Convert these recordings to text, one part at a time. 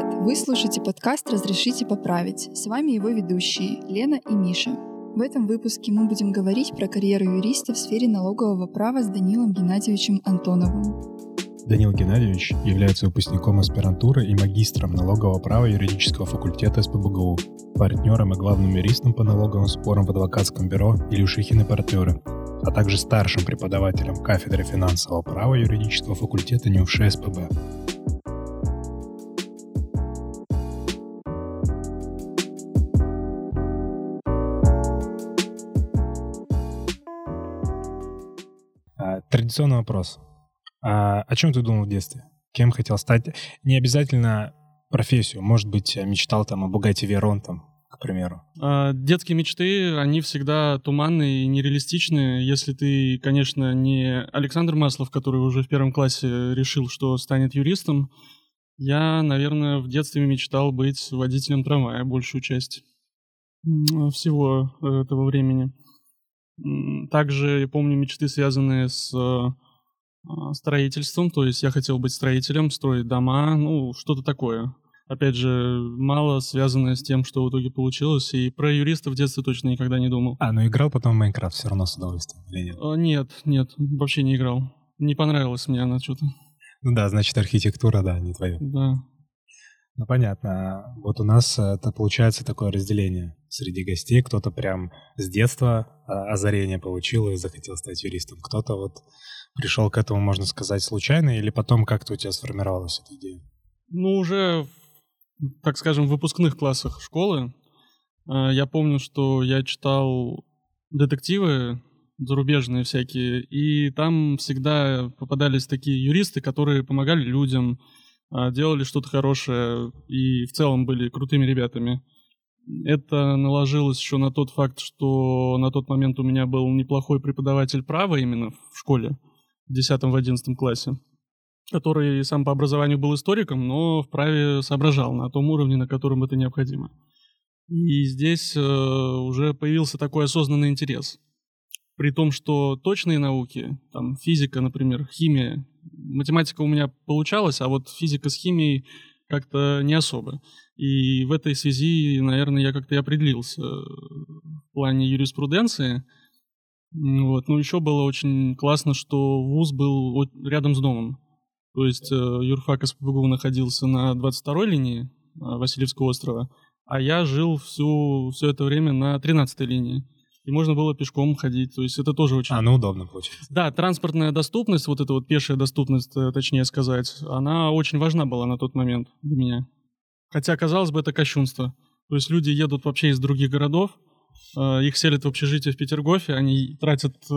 привет! Вы слушаете подкаст «Разрешите поправить». С вами его ведущие Лена и Миша. В этом выпуске мы будем говорить про карьеру юриста в сфере налогового права с Данилом Геннадьевичем Антоновым. Данил Геннадьевич является выпускником аспирантуры и магистром налогового права юридического факультета СПБГУ, партнером и главным юристом по налоговым спорам в адвокатском бюро Илюшихин и партнеры, а также старшим преподавателем кафедры финансового права юридического факультета НЮФШ СПБ. Традиционный вопрос. А, о чем ты думал в детстве? Кем хотел стать? Не обязательно профессию. Может быть, мечтал там о Бугате Верон, там, к примеру. А, детские мечты, они всегда туманные и нереалистичные. Если ты, конечно, не Александр Маслов, который уже в первом классе решил, что станет юристом, я, наверное, в детстве мечтал быть водителем трамвая большую часть всего этого времени. Также я помню мечты, связанные с а, строительством, то есть я хотел быть строителем, строить дома, ну, что-то такое. Опять же, мало связанное с тем, что в итоге получилось, и про юриста в детстве точно никогда не думал. А, ну играл потом в Майнкрафт все равно с удовольствием, или нет? А, нет, нет, вообще не играл. Не понравилось мне она что-то. Ну да, значит, архитектура, да, не твоя. Да. Ну понятно. Вот у нас э, это получается такое разделение среди гостей. Кто-то прям с детства а, озарение получил и захотел стать юристом. Кто-то вот пришел к этому, можно сказать, случайно, или потом как-то у тебя сформировалась эта идея? Ну, уже, так скажем, в выпускных классах школы а, я помню, что я читал детективы зарубежные всякие, и там всегда попадались такие юристы, которые помогали людям, а, делали что-то хорошее и в целом были крутыми ребятами. Это наложилось еще на тот факт, что на тот момент у меня был неплохой преподаватель права именно в школе в 10-11 классе, который сам по образованию был историком, но в праве соображал на том уровне, на котором это необходимо. И здесь э, уже появился такой осознанный интерес. При том, что точные науки, там физика, например, химия, математика у меня получалась, а вот физика с химией как-то не особо. И в этой связи, наверное, я как-то и определился в плане юриспруденции – вот. Ну, еще было очень классно, что вуз был рядом с домом. То есть э, юрфак СПБГУ находился на 22-й линии э, Васильевского острова, а я жил всю, все это время на 13-й линии. И можно было пешком ходить, то есть это тоже очень... А, ну удобно получается. Да, транспортная доступность, вот эта вот пешая доступность, э, точнее сказать, она очень важна была на тот момент для меня. Хотя, казалось бы, это кощунство. То есть люди едут вообще из других городов, Э, их селят в общежитие в Петергофе, они тратят э,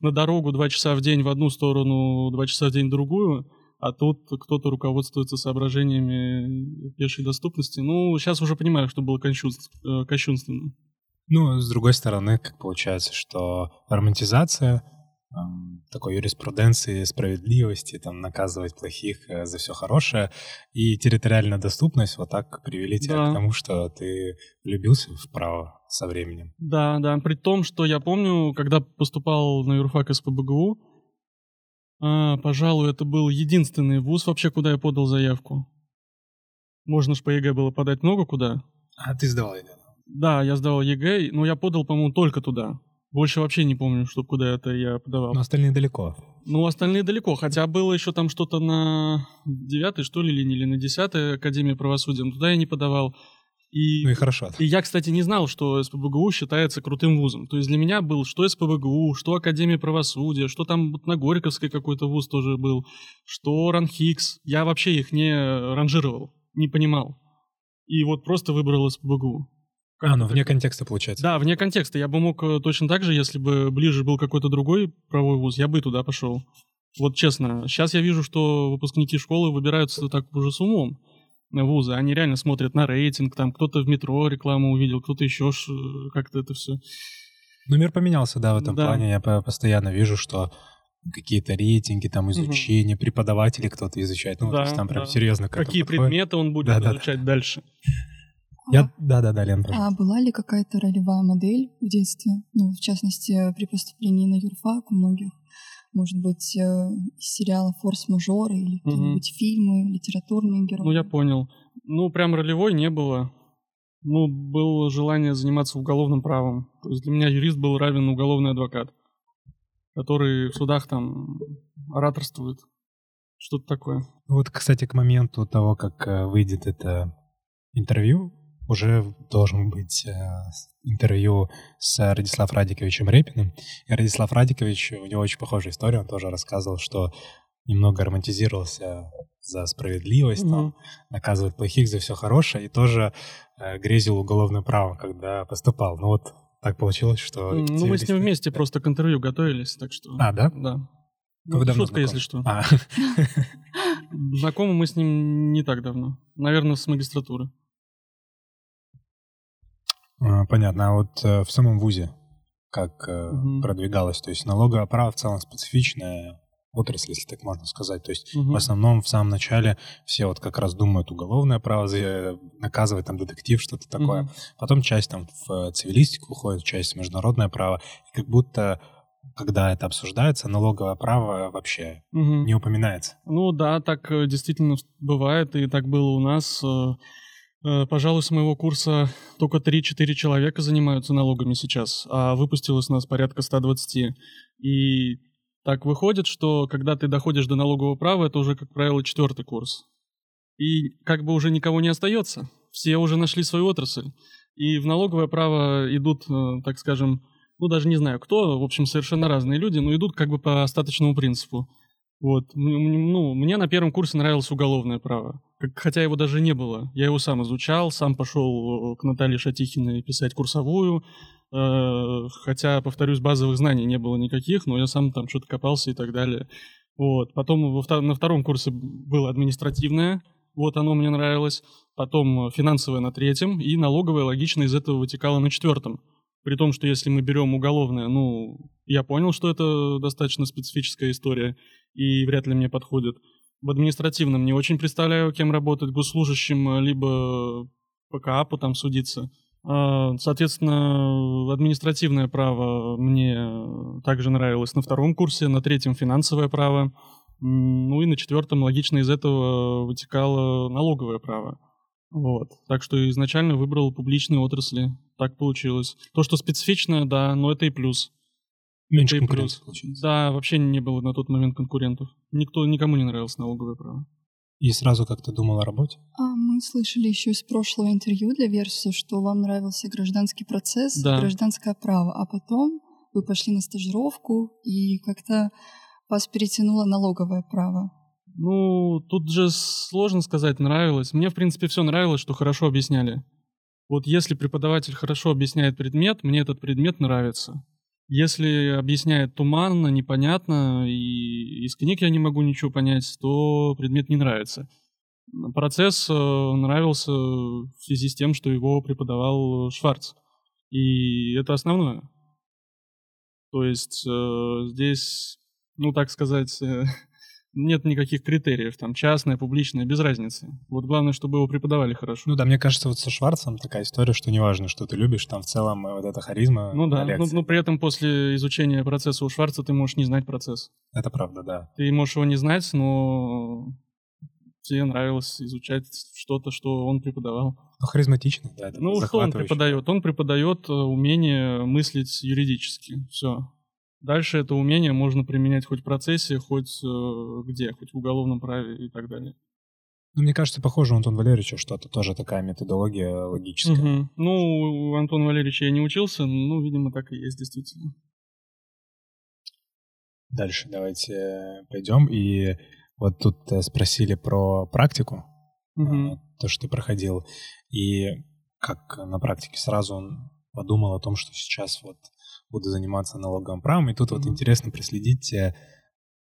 на дорогу два часа в день в одну сторону, два часа в день в другую, а тут кто-то руководствуется соображениями пешей доступности. Ну, сейчас уже понимаю, что было э, кощунственно. Ну, с другой стороны, как получается, что романтизация такой юриспруденции, справедливости, там, наказывать плохих э, за все хорошее. И территориальная доступность вот так привели тебя да. к тому, что ты влюбился в право со временем. Да, да. При том, что я помню, когда поступал на юрфак СПБГУ, а, пожалуй, это был единственный вуз вообще, куда я подал заявку. Можно же по ЕГЭ было подать много куда. А ты сдавал ЕГЭ? Да, я сдавал ЕГЭ, но я подал, по-моему, только туда. Больше вообще не помню, что куда это я подавал. Но остальные далеко. Ну, остальные далеко. Хотя было еще там что-то на девятой, что ли, линии, или на десятой Академии правосудия. Но туда я не подавал. И, ну и хорошо. И я, кстати, не знал, что СПБГУ считается крутым вузом. То есть для меня был что СПБГУ, что Академия правосудия, что там на Горьковской какой-то вуз тоже был, что Ранхикс. Я вообще их не ранжировал, не понимал. И вот просто выбрал СПБГУ. А, ну вне контекста получается. Да, вне контекста. Я бы мог э, точно так же, если бы ближе был какой-то другой правовой вуз, я бы туда пошел. Вот честно, сейчас я вижу, что выпускники школы выбираются так уже с умом вузы. Они реально смотрят на рейтинг, там кто-то в метро рекламу увидел, кто-то еще как-то это все. Ну, мир поменялся, да, в этом да. плане. Я постоянно вижу, что какие-то рейтинги, там изучение, угу. преподаватели кто-то изучает. Ну, да, то есть там прям да. серьезно как Какие предметы он будет да, изучать да. дальше. Я... Да, да, да, Лен, А была ли какая-то ролевая модель в детстве? Ну, в частности, при поступлении на юрфак у многих, может быть, э, из сериала «Форс-мажоры» или какие-нибудь фильмы, литературные герои? Ну, я понял. Ну, прям ролевой не было. Ну, было желание заниматься уголовным правом. То есть для меня юрист был равен уголовный адвокат, который в судах там ораторствует. Что-то такое. Вот, кстати, к моменту того, как э, выйдет это интервью, уже должен быть э, интервью с Радислав Радиковичем Репиным. И Радислав Радикович, у него очень похожая история, он тоже рассказывал, что немного романтизировался за справедливость, mm-hmm. там, наказывает плохих за все хорошее, и тоже э, грезил уголовное право, когда поступал. Ну вот так получилось, что... Ну, мы с ним вместе просто к интервью готовились, так что... А, да? Да. Ну, шутка, знакомы? если что. А. Знакомы мы с ним не так давно. Наверное, с магистратуры. А, понятно. А вот э, в самом ВУЗе как угу. продвигалось? То есть налоговое право в целом специфичная отрасль, если так можно сказать. То есть угу. в основном в самом начале все вот как раз думают уголовное право, наказывать там детектив, что-то такое. Угу. Потом часть там в цивилистику уходит, часть в международное право. И как будто когда это обсуждается, налоговое право вообще угу. не упоминается. Ну да, так э, действительно бывает, и так было у нас. Э, э, пожалуй, с моего курса только 3-4 человека занимаются налогами сейчас, а выпустилось нас порядка 120. И так выходит, что когда ты доходишь до налогового права, это уже, как правило, четвертый курс. И как бы уже никого не остается. Все уже нашли свою отрасль. И в налоговое право идут, так скажем, ну, даже не знаю кто, в общем, совершенно разные люди, но идут как бы по остаточному принципу. Вот, ну, мне на первом курсе нравилось уголовное право, хотя его даже не было. Я его сам изучал, сам пошел к Наталье Шатихиной писать курсовую, э, хотя, повторюсь, базовых знаний не было никаких, но я сам там что-то копался и так далее. Вот, потом на втором курсе было административное, вот оно мне нравилось, потом финансовое на третьем, и налоговое логично из этого вытекало на четвертом. При том, что если мы берем уголовное, ну, я понял, что это достаточно специфическая история и вряд ли мне подходит. В административном не очень представляю, кем работать, госслужащим, либо по КАПу там судиться. А, соответственно, административное право мне также нравилось на втором курсе, на третьем финансовое право, ну и на четвертом логично из этого вытекало налоговое право. Вот. Так что изначально выбрал публичные отрасли. Так получилось. То, что специфичное, да, но это и плюс. Меньше плюс. Получается. Да, вообще не было на тот момент конкурентов. Никто, никому не нравилось налоговое право. И сразу как-то думал о работе? А мы слышали еще из прошлого интервью для Версуса, что вам нравился гражданский процесс, да. гражданское право, а потом вы пошли на стажировку и как-то вас перетянуло налоговое право. Ну, тут же сложно сказать, нравилось. Мне, в принципе, все нравилось, что хорошо объясняли. Вот если преподаватель хорошо объясняет предмет, мне этот предмет нравится. Если объясняет туманно, непонятно, и из книг я не могу ничего понять, то предмет не нравится. Процесс э, нравился в связи с тем, что его преподавал Шварц. И это основное. То есть э, здесь, ну так сказать, э, нет никаких критериев, там, частное, публичное, без разницы. Вот главное, чтобы его преподавали хорошо. Ну да, мне кажется, вот со Шварцем такая история, что неважно, что ты любишь, там в целом э, вот эта харизма Ну да, но, но при этом после изучения процесса у Шварца ты можешь не знать процесс. Это правда, да. Ты можешь его не знать, но тебе нравилось изучать что-то, что он преподавал. Ну, харизматично, да. Это ну, что он преподает? Он преподает э, умение мыслить юридически. Все. Дальше это умение можно применять хоть в процессе, хоть э, где, хоть в уголовном праве и так далее. Ну, мне кажется, похоже у Антона Валерьевича, что это тоже такая методология логическая. Угу. Ну, у Антона Валерьевича я не учился, но, видимо, так и есть действительно. Дальше давайте пойдем. И вот тут э, спросили про практику, угу. то, что ты проходил. И как на практике сразу он подумал о том, что сейчас вот буду заниматься налоговым правом. И тут mm-hmm. вот интересно проследить, э,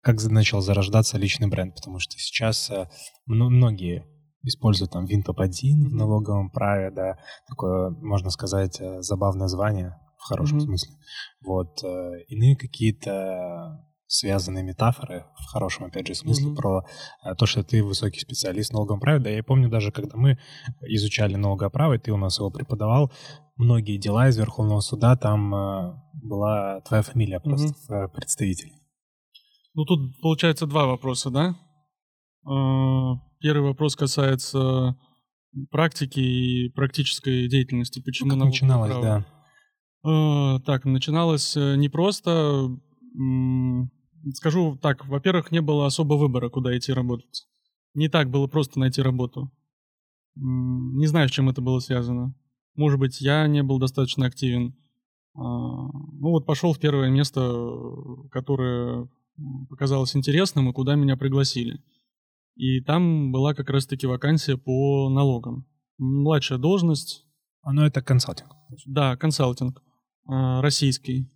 как начал зарождаться личный бренд, потому что сейчас э, многие используют там Винтоп-1 mm-hmm. в налоговом праве, да, такое, можно сказать, э, забавное звание в хорошем mm-hmm. смысле. Вот. Иные какие-то связанные метафоры, в хорошем, опять же, смысле, mm-hmm. про то, что ты высокий специалист в налоговом праве. Да, я помню даже, когда мы изучали налоговое право, и ты у нас его преподавал, многие дела из Верховного суда, там э, была твоя фамилия просто mm-hmm. в представителе. Ну, тут получается два вопроса, да? Э, первый вопрос касается практики и практической деятельности. Почему ну, как начиналось, да. Э, так, начиналось э, не просто. Скажу так, во-первых, не было особо выбора, куда идти работать. Не так было просто найти работу. Не знаю, с чем это было связано. Может быть, я не был достаточно активен. А, ну вот пошел в первое место, которое показалось интересным и куда меня пригласили. И там была как раз-таки вакансия по налогам. Младшая должность. А, ну это консалтинг. Да, консалтинг. А, российский.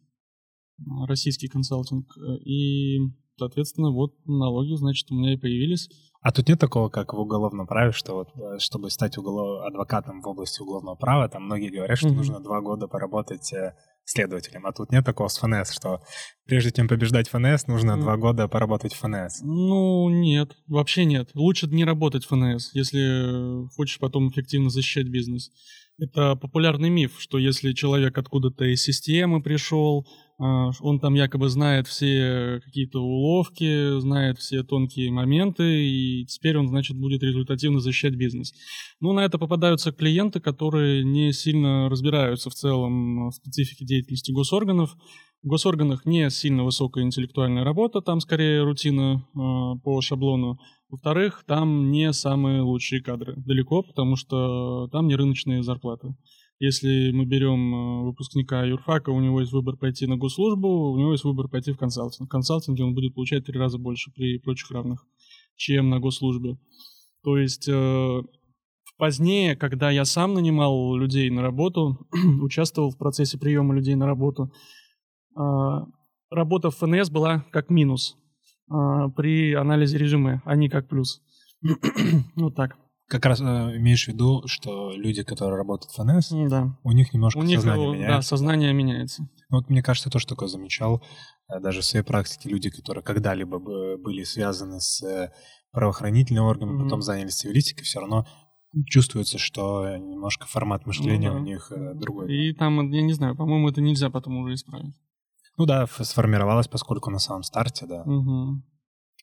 Российский консалтинг. И, соответственно, вот налоги, значит, у меня и появились. А тут нет такого, как в уголовном праве, что вот э, чтобы стать уголов... адвокатом в области уголовного права, там многие говорят, что mm-hmm. нужно два года поработать э, следователем. А тут нет такого с ФНС, что прежде чем побеждать ФНС, нужно mm. два года поработать в ФНС. Ну, нет, вообще нет. Лучше не работать в ФНС, если хочешь потом эффективно защищать бизнес. Это популярный миф, что если человек откуда-то из системы пришел, он там якобы знает все какие-то уловки, знает все тонкие моменты, и теперь он, значит, будет результативно защищать бизнес. Ну, на это попадаются клиенты, которые не сильно разбираются в целом в специфике деятельности госорганов. В госорганах не сильно высокая интеллектуальная работа, там скорее рутина э, по шаблону. Во-вторых, там не самые лучшие кадры, далеко, потому что там не рыночные зарплаты. Если мы берем э, выпускника юрфака, у него есть выбор пойти на госслужбу, у него есть выбор пойти в консалтинг. В консалтинге он будет получать три раза больше при прочих равных, чем на госслужбе. То есть э, позднее, когда я сам нанимал людей на работу, участвовал в процессе приема людей на работу, э, работа в ФНС была как минус при анализе резюме, а не как плюс. вот так как раз э, имеешь в виду, что люди, которые работают в ФНС, да. у них немножко у них, сознание меняется. Да, сознание меняется. Вот мне кажется, то, что такое замечал, э, даже в своей практике люди, которые когда-либо были связаны с э, правоохранительными органами, mm-hmm. потом занялись цивилистикой, все равно чувствуется, что немножко формат мышления ну, да. у них другой. И там, я не знаю, по-моему, это нельзя потом уже исправить. Ну да, сформировалось, поскольку на самом старте, да. Угу.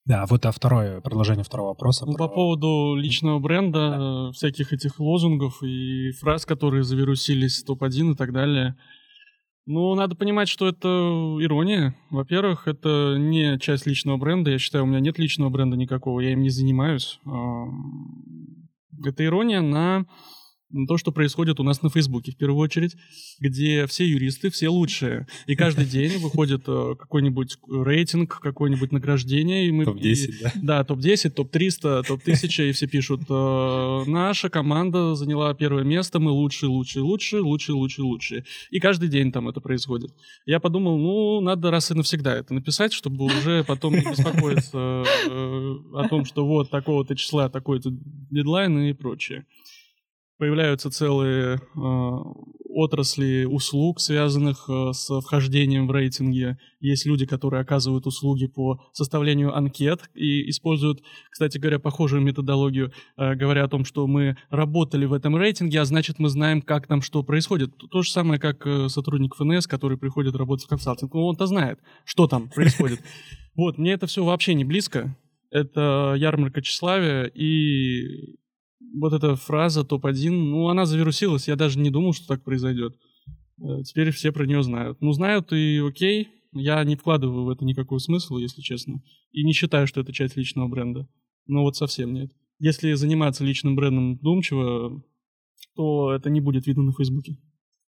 Да, вот а второе, продолжение второго вопроса. Ну, про... По поводу личного бренда, да. всяких этих лозунгов и фраз, которые завирусились топ-1 и так далее. Ну, надо понимать, что это ирония. Во-первых, это не часть личного бренда. Я считаю, у меня нет личного бренда никакого, я им не занимаюсь. Это ирония на то, что происходит у нас на Фейсбуке, в первую очередь, где все юристы, все лучшие. И каждый день выходит э, какой-нибудь рейтинг, какое-нибудь награждение. И мы, топ-10, и, да? Да, топ-10, топ-300, топ-1000, и все пишут, э, наша команда заняла первое место, мы лучшие, лучшие, лучшие, лучшие, лучшие, лучшие. И каждый день там это происходит. Я подумал, ну, надо раз и навсегда это написать, чтобы уже потом не беспокоиться э, о том, что вот такого-то числа, такой-то дедлайн и прочее появляются целые э, отрасли услуг, связанных э, с вхождением в рейтинги. Есть люди, которые оказывают услуги по составлению анкет и используют, кстати говоря, похожую методологию, э, говоря о том, что мы работали в этом рейтинге, а значит мы знаем, как там что происходит. То же самое, как э, сотрудник ФНС, который приходит работать в консалтинг. Ну, он-то знает, что там происходит. Вот, мне это все вообще не близко. Это ярмарка тщеславия, и вот эта фраза топ-1, ну, она завирусилась, я даже не думал, что так произойдет. Э, теперь все про нее знают. Ну, знают и окей, я не вкладываю в это никакого смысла, если честно. И не считаю, что это часть личного бренда. Ну, вот совсем нет. Если заниматься личным брендом вдумчиво, то это не будет видно на Фейсбуке.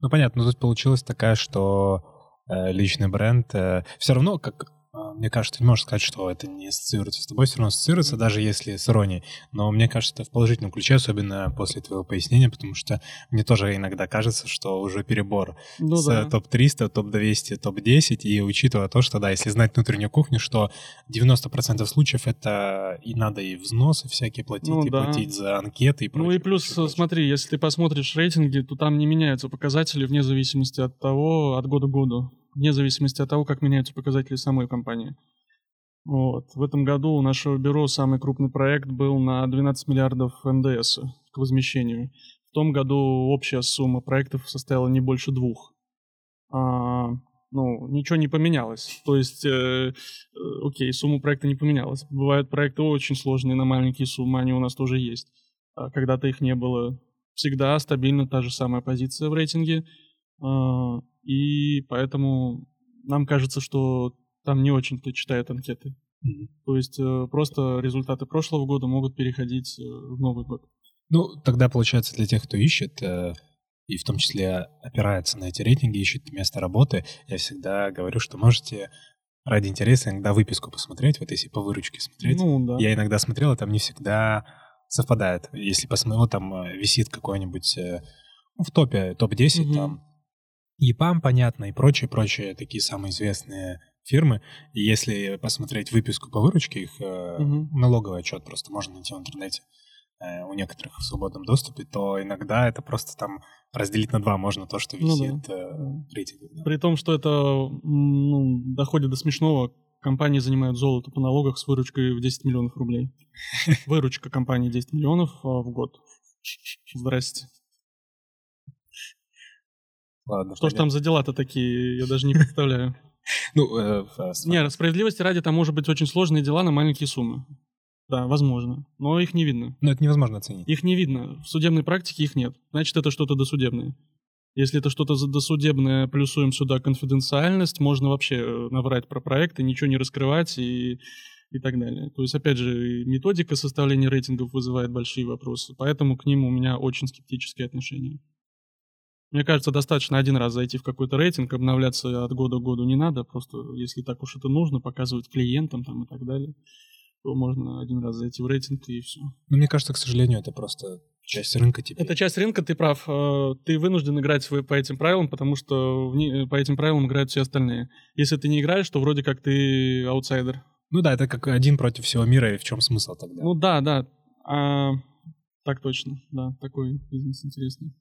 Ну, понятно, но тут получилось такая, что э, личный бренд э, все равно, как мне кажется, ты не можешь сказать, что это не ассоциируется с тобой, все равно ассоциируется, даже если с иронией. Но мне кажется, это в положительном ключе, особенно после твоего пояснения, потому что мне тоже иногда кажется, что уже перебор ну, с да. топ-300, топ-200, топ-10, и учитывая то, что, да, если знать внутреннюю кухню, что 90% случаев это и надо и взносы всякие платить, ну, и да. платить за анкеты и прочее. Ну и плюс, прочее, прочее. смотри, если ты посмотришь рейтинги, то там не меняются показатели вне зависимости от того, от года к году вне зависимости от того, как меняются показатели самой компании. Вот. В этом году у нашего бюро самый крупный проект был на 12 миллиардов НДС к возмещению. В том году общая сумма проектов составила не больше двух. А, ну, ничего не поменялось. То есть, э, э, окей, сумма проекта не поменялась. Бывают проекты очень сложные на маленькие суммы, они у нас тоже есть. а когда-то их не было. Всегда стабильно та же самая позиция в рейтинге. А, и поэтому нам кажется, что там не очень-то читают анкеты. Mm-hmm. То есть э, просто результаты прошлого года могут переходить э, в Новый год. Ну, тогда получается для тех, кто ищет, э, и в том числе опирается на эти рейтинги, ищет место работы, я всегда говорю, что можете ради интереса иногда выписку посмотреть, вот если по выручке смотреть. Ну, да. Я иногда смотрел, и там не всегда совпадает. Если посмотрел, там висит какой-нибудь ну, в топе, топ-10, угу. там EPAM, понятно, и прочие-прочие такие самые известные фирмы. И если посмотреть выписку по выручке, их угу. налоговый отчет просто можно найти в интернете э, у некоторых в свободном доступе, то иногда это просто там разделить на два можно то, что висит ну, да. э, в рейтинге. Да. При том, что это ну, доходит до смешного, компании занимают золото по налогах с выручкой в 10 миллионов рублей. Выручка компании 10 миллионов а, в год. Здрасте. Ладно, Что ж там за дела-то такие, я даже не представляю. Ну, э, Не, справедливости ради, там может быть очень сложные дела на маленькие суммы. Да, возможно. Но их не видно. Но это невозможно оценить. Их не видно. В судебной практике их нет. Значит, это что-то досудебное. Если это что-то досудебное, плюсуем сюда конфиденциальность, можно вообще э, наврать про проект и ничего не раскрывать и, и так далее. То есть, опять же, методика составления рейтингов вызывает большие вопросы. Поэтому к ним у меня очень скептические отношения. Мне кажется, достаточно один раз зайти в какой-то рейтинг, обновляться от года к году не надо, просто если так уж это нужно, показывать клиентам там и так далее, то можно один раз зайти в рейтинг и все. Ну, мне кажется, к сожалению, это просто часть рынка теперь. Это часть рынка, ты прав. Э, ты вынужден играть по этим правилам, потому что по этим правилам играют все остальные. Если ты не играешь, то вроде как ты аутсайдер. Ну да, это как один против всего мира, и в чем смысл тогда? Ну да, да. А, так точно, да, такой бизнес интересный.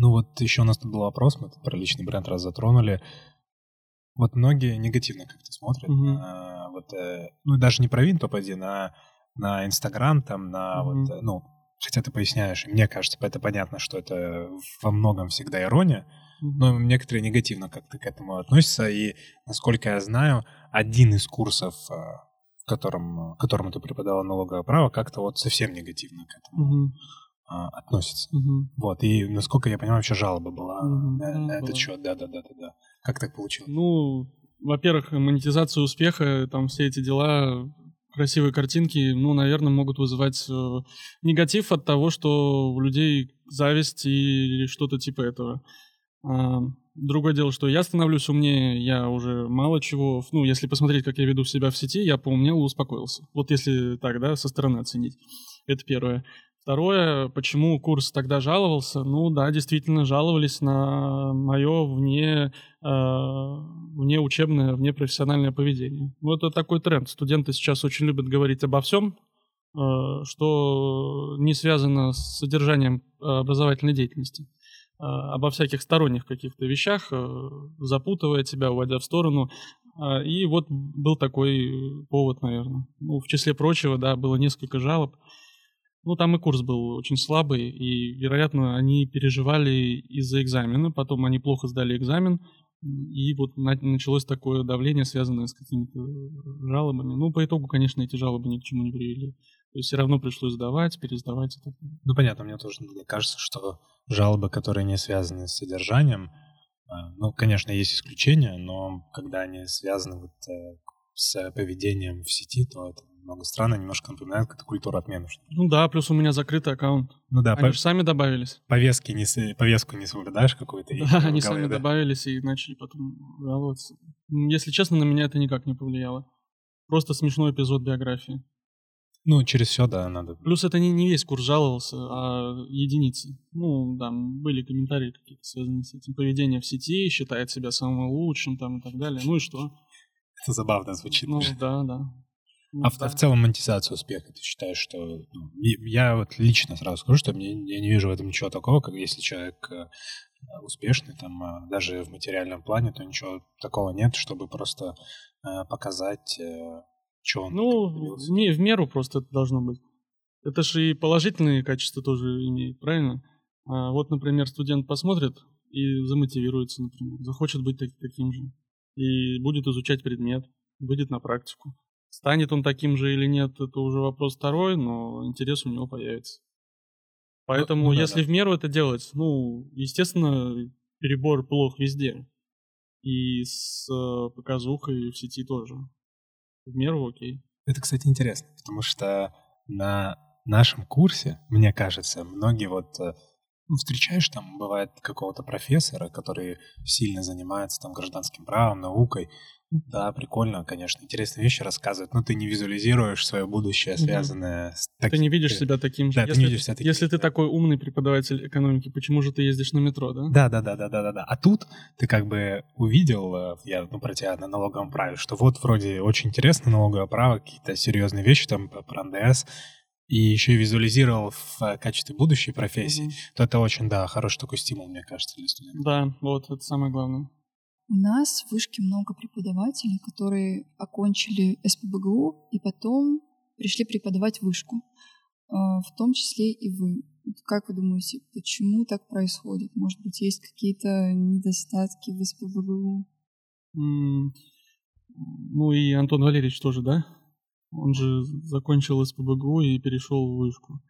Ну вот еще у нас тут был вопрос, мы про личный бренд раз затронули. Вот многие негативно как-то смотрят. Угу. На, вот, э, ну даже не про Винтоп-1, а на Инстаграм, там, на угу. вот, э, ну, хотя ты поясняешь, и мне кажется, это понятно, что это во многом всегда ирония, но некоторые негативно как-то к этому относятся, и, насколько я знаю, один из курсов, э, в котором, которому ты преподавал налоговое право, как-то вот совсем негативно к этому а, относится. Угу. Вот, и насколько я понимаю, вообще жалоба была угу. на, на этот счет. Да, да, да, да, да. Как так получилось? Ну, во-первых, монетизация успеха, там все эти дела, красивые картинки, ну, наверное, могут вызывать э, негатив от того, что у людей зависть или что-то типа этого. А, другое дело, что я становлюсь умнее, я уже мало чего, ну, если посмотреть, как я веду себя в сети, я поумнел и успокоился. Вот если так, да, со стороны оценить. Это первое. Второе, почему курс тогда жаловался? Ну да, действительно жаловались на мое вне, э, вне учебное, вне профессиональное поведение. Ну это такой тренд. Студенты сейчас очень любят говорить обо всем, э, что не связано с содержанием образовательной деятельности. Э, обо всяких сторонних каких-то вещах, э, запутывая тебя, уводя в сторону. Э, и вот был такой повод, наверное. Ну, в числе прочего, да, было несколько жалоб. Ну, там и курс был очень слабый, и, вероятно, они переживали из-за экзамена, потом они плохо сдали экзамен, и вот началось такое давление, связанное с какими-то жалобами. Ну, по итогу, конечно, эти жалобы ни к чему не привели. То есть все равно пришлось сдавать, пересдавать и. Ну, понятно, мне тоже кажется, что жалобы, которые не связаны с содержанием, а, ну, конечно, есть исключения, но когда они связаны вот э, с поведением в сети, то это много стран, немножко напоминает как-то культуру отмены. Ну да, плюс у меня закрытый аккаунт. Ну да. Они по... же сами добавились. Повестки не, повестку не соблюдаешь какую-то? Да, они голове, сами да? добавились и начали потом жаловаться. Если честно, на меня это никак не повлияло. Просто смешной эпизод биографии. Ну, через все, да, надо. Плюс это не, не весь курс жаловался, а единицы. Ну, да, были комментарии какие-то связанные с этим. Поведение в сети, считает себя самым лучшим там и так далее. Ну и что? Это забавно звучит. Ну, да, да. Ну, а, да. в, в целом монетизация успеха, ты считаешь, что... Ну, я вот лично сразу скажу, что мне, я не вижу в этом ничего такого, как если человек э, успешный, там, э, даже в материальном плане, то ничего такого нет, чтобы просто э, показать, э, что он... Ну, в, в меру просто это должно быть. Это же и положительные качества тоже имеет, правильно? А вот, например, студент посмотрит и замотивируется, например, захочет быть так, таким же. И будет изучать предмет, выйдет на практику Станет он таким же или нет, это уже вопрос второй, но интерес у него появится. Поэтому, ну, да, если да. в меру это делать, ну, естественно, перебор плох везде. И с э, показухой в сети тоже. В меру окей. Это, кстати, интересно, потому что на нашем курсе, мне кажется, многие вот э, ну, встречаешь там, бывает, какого-то профессора, который сильно занимается там гражданским правом, наукой. Да, прикольно, конечно, интересные вещи рассказывает, но ты не визуализируешь свое будущее, связанное с... Так... Ты не видишь себя таким же. Да, если, ты не видишь себя таким. Если ты такой умный преподаватель экономики, почему же ты ездишь на метро, да? Да, да, да, да, да, да, да. А тут ты как бы увидел, э, я ну, про тебя на налоговом праве, что вот вроде очень интересно налоговое право, какие-то серьезные вещи там про НДС, и еще и визуализировал в э, качестве будущей профессии, mm-hmm. то это очень, да, хороший такой стимул, мне кажется, для студентов. Да, вот, это самое главное. У нас в вышке много преподавателей, которые окончили СПБГУ и потом пришли преподавать вышку, э, в том числе и вы. Как вы думаете, почему так происходит? Может быть, есть какие-то недостатки в СПБГУ? Mm, ну и Антон Валерьевич тоже, да? Он же закончил СПБГУ и перешел в вышку.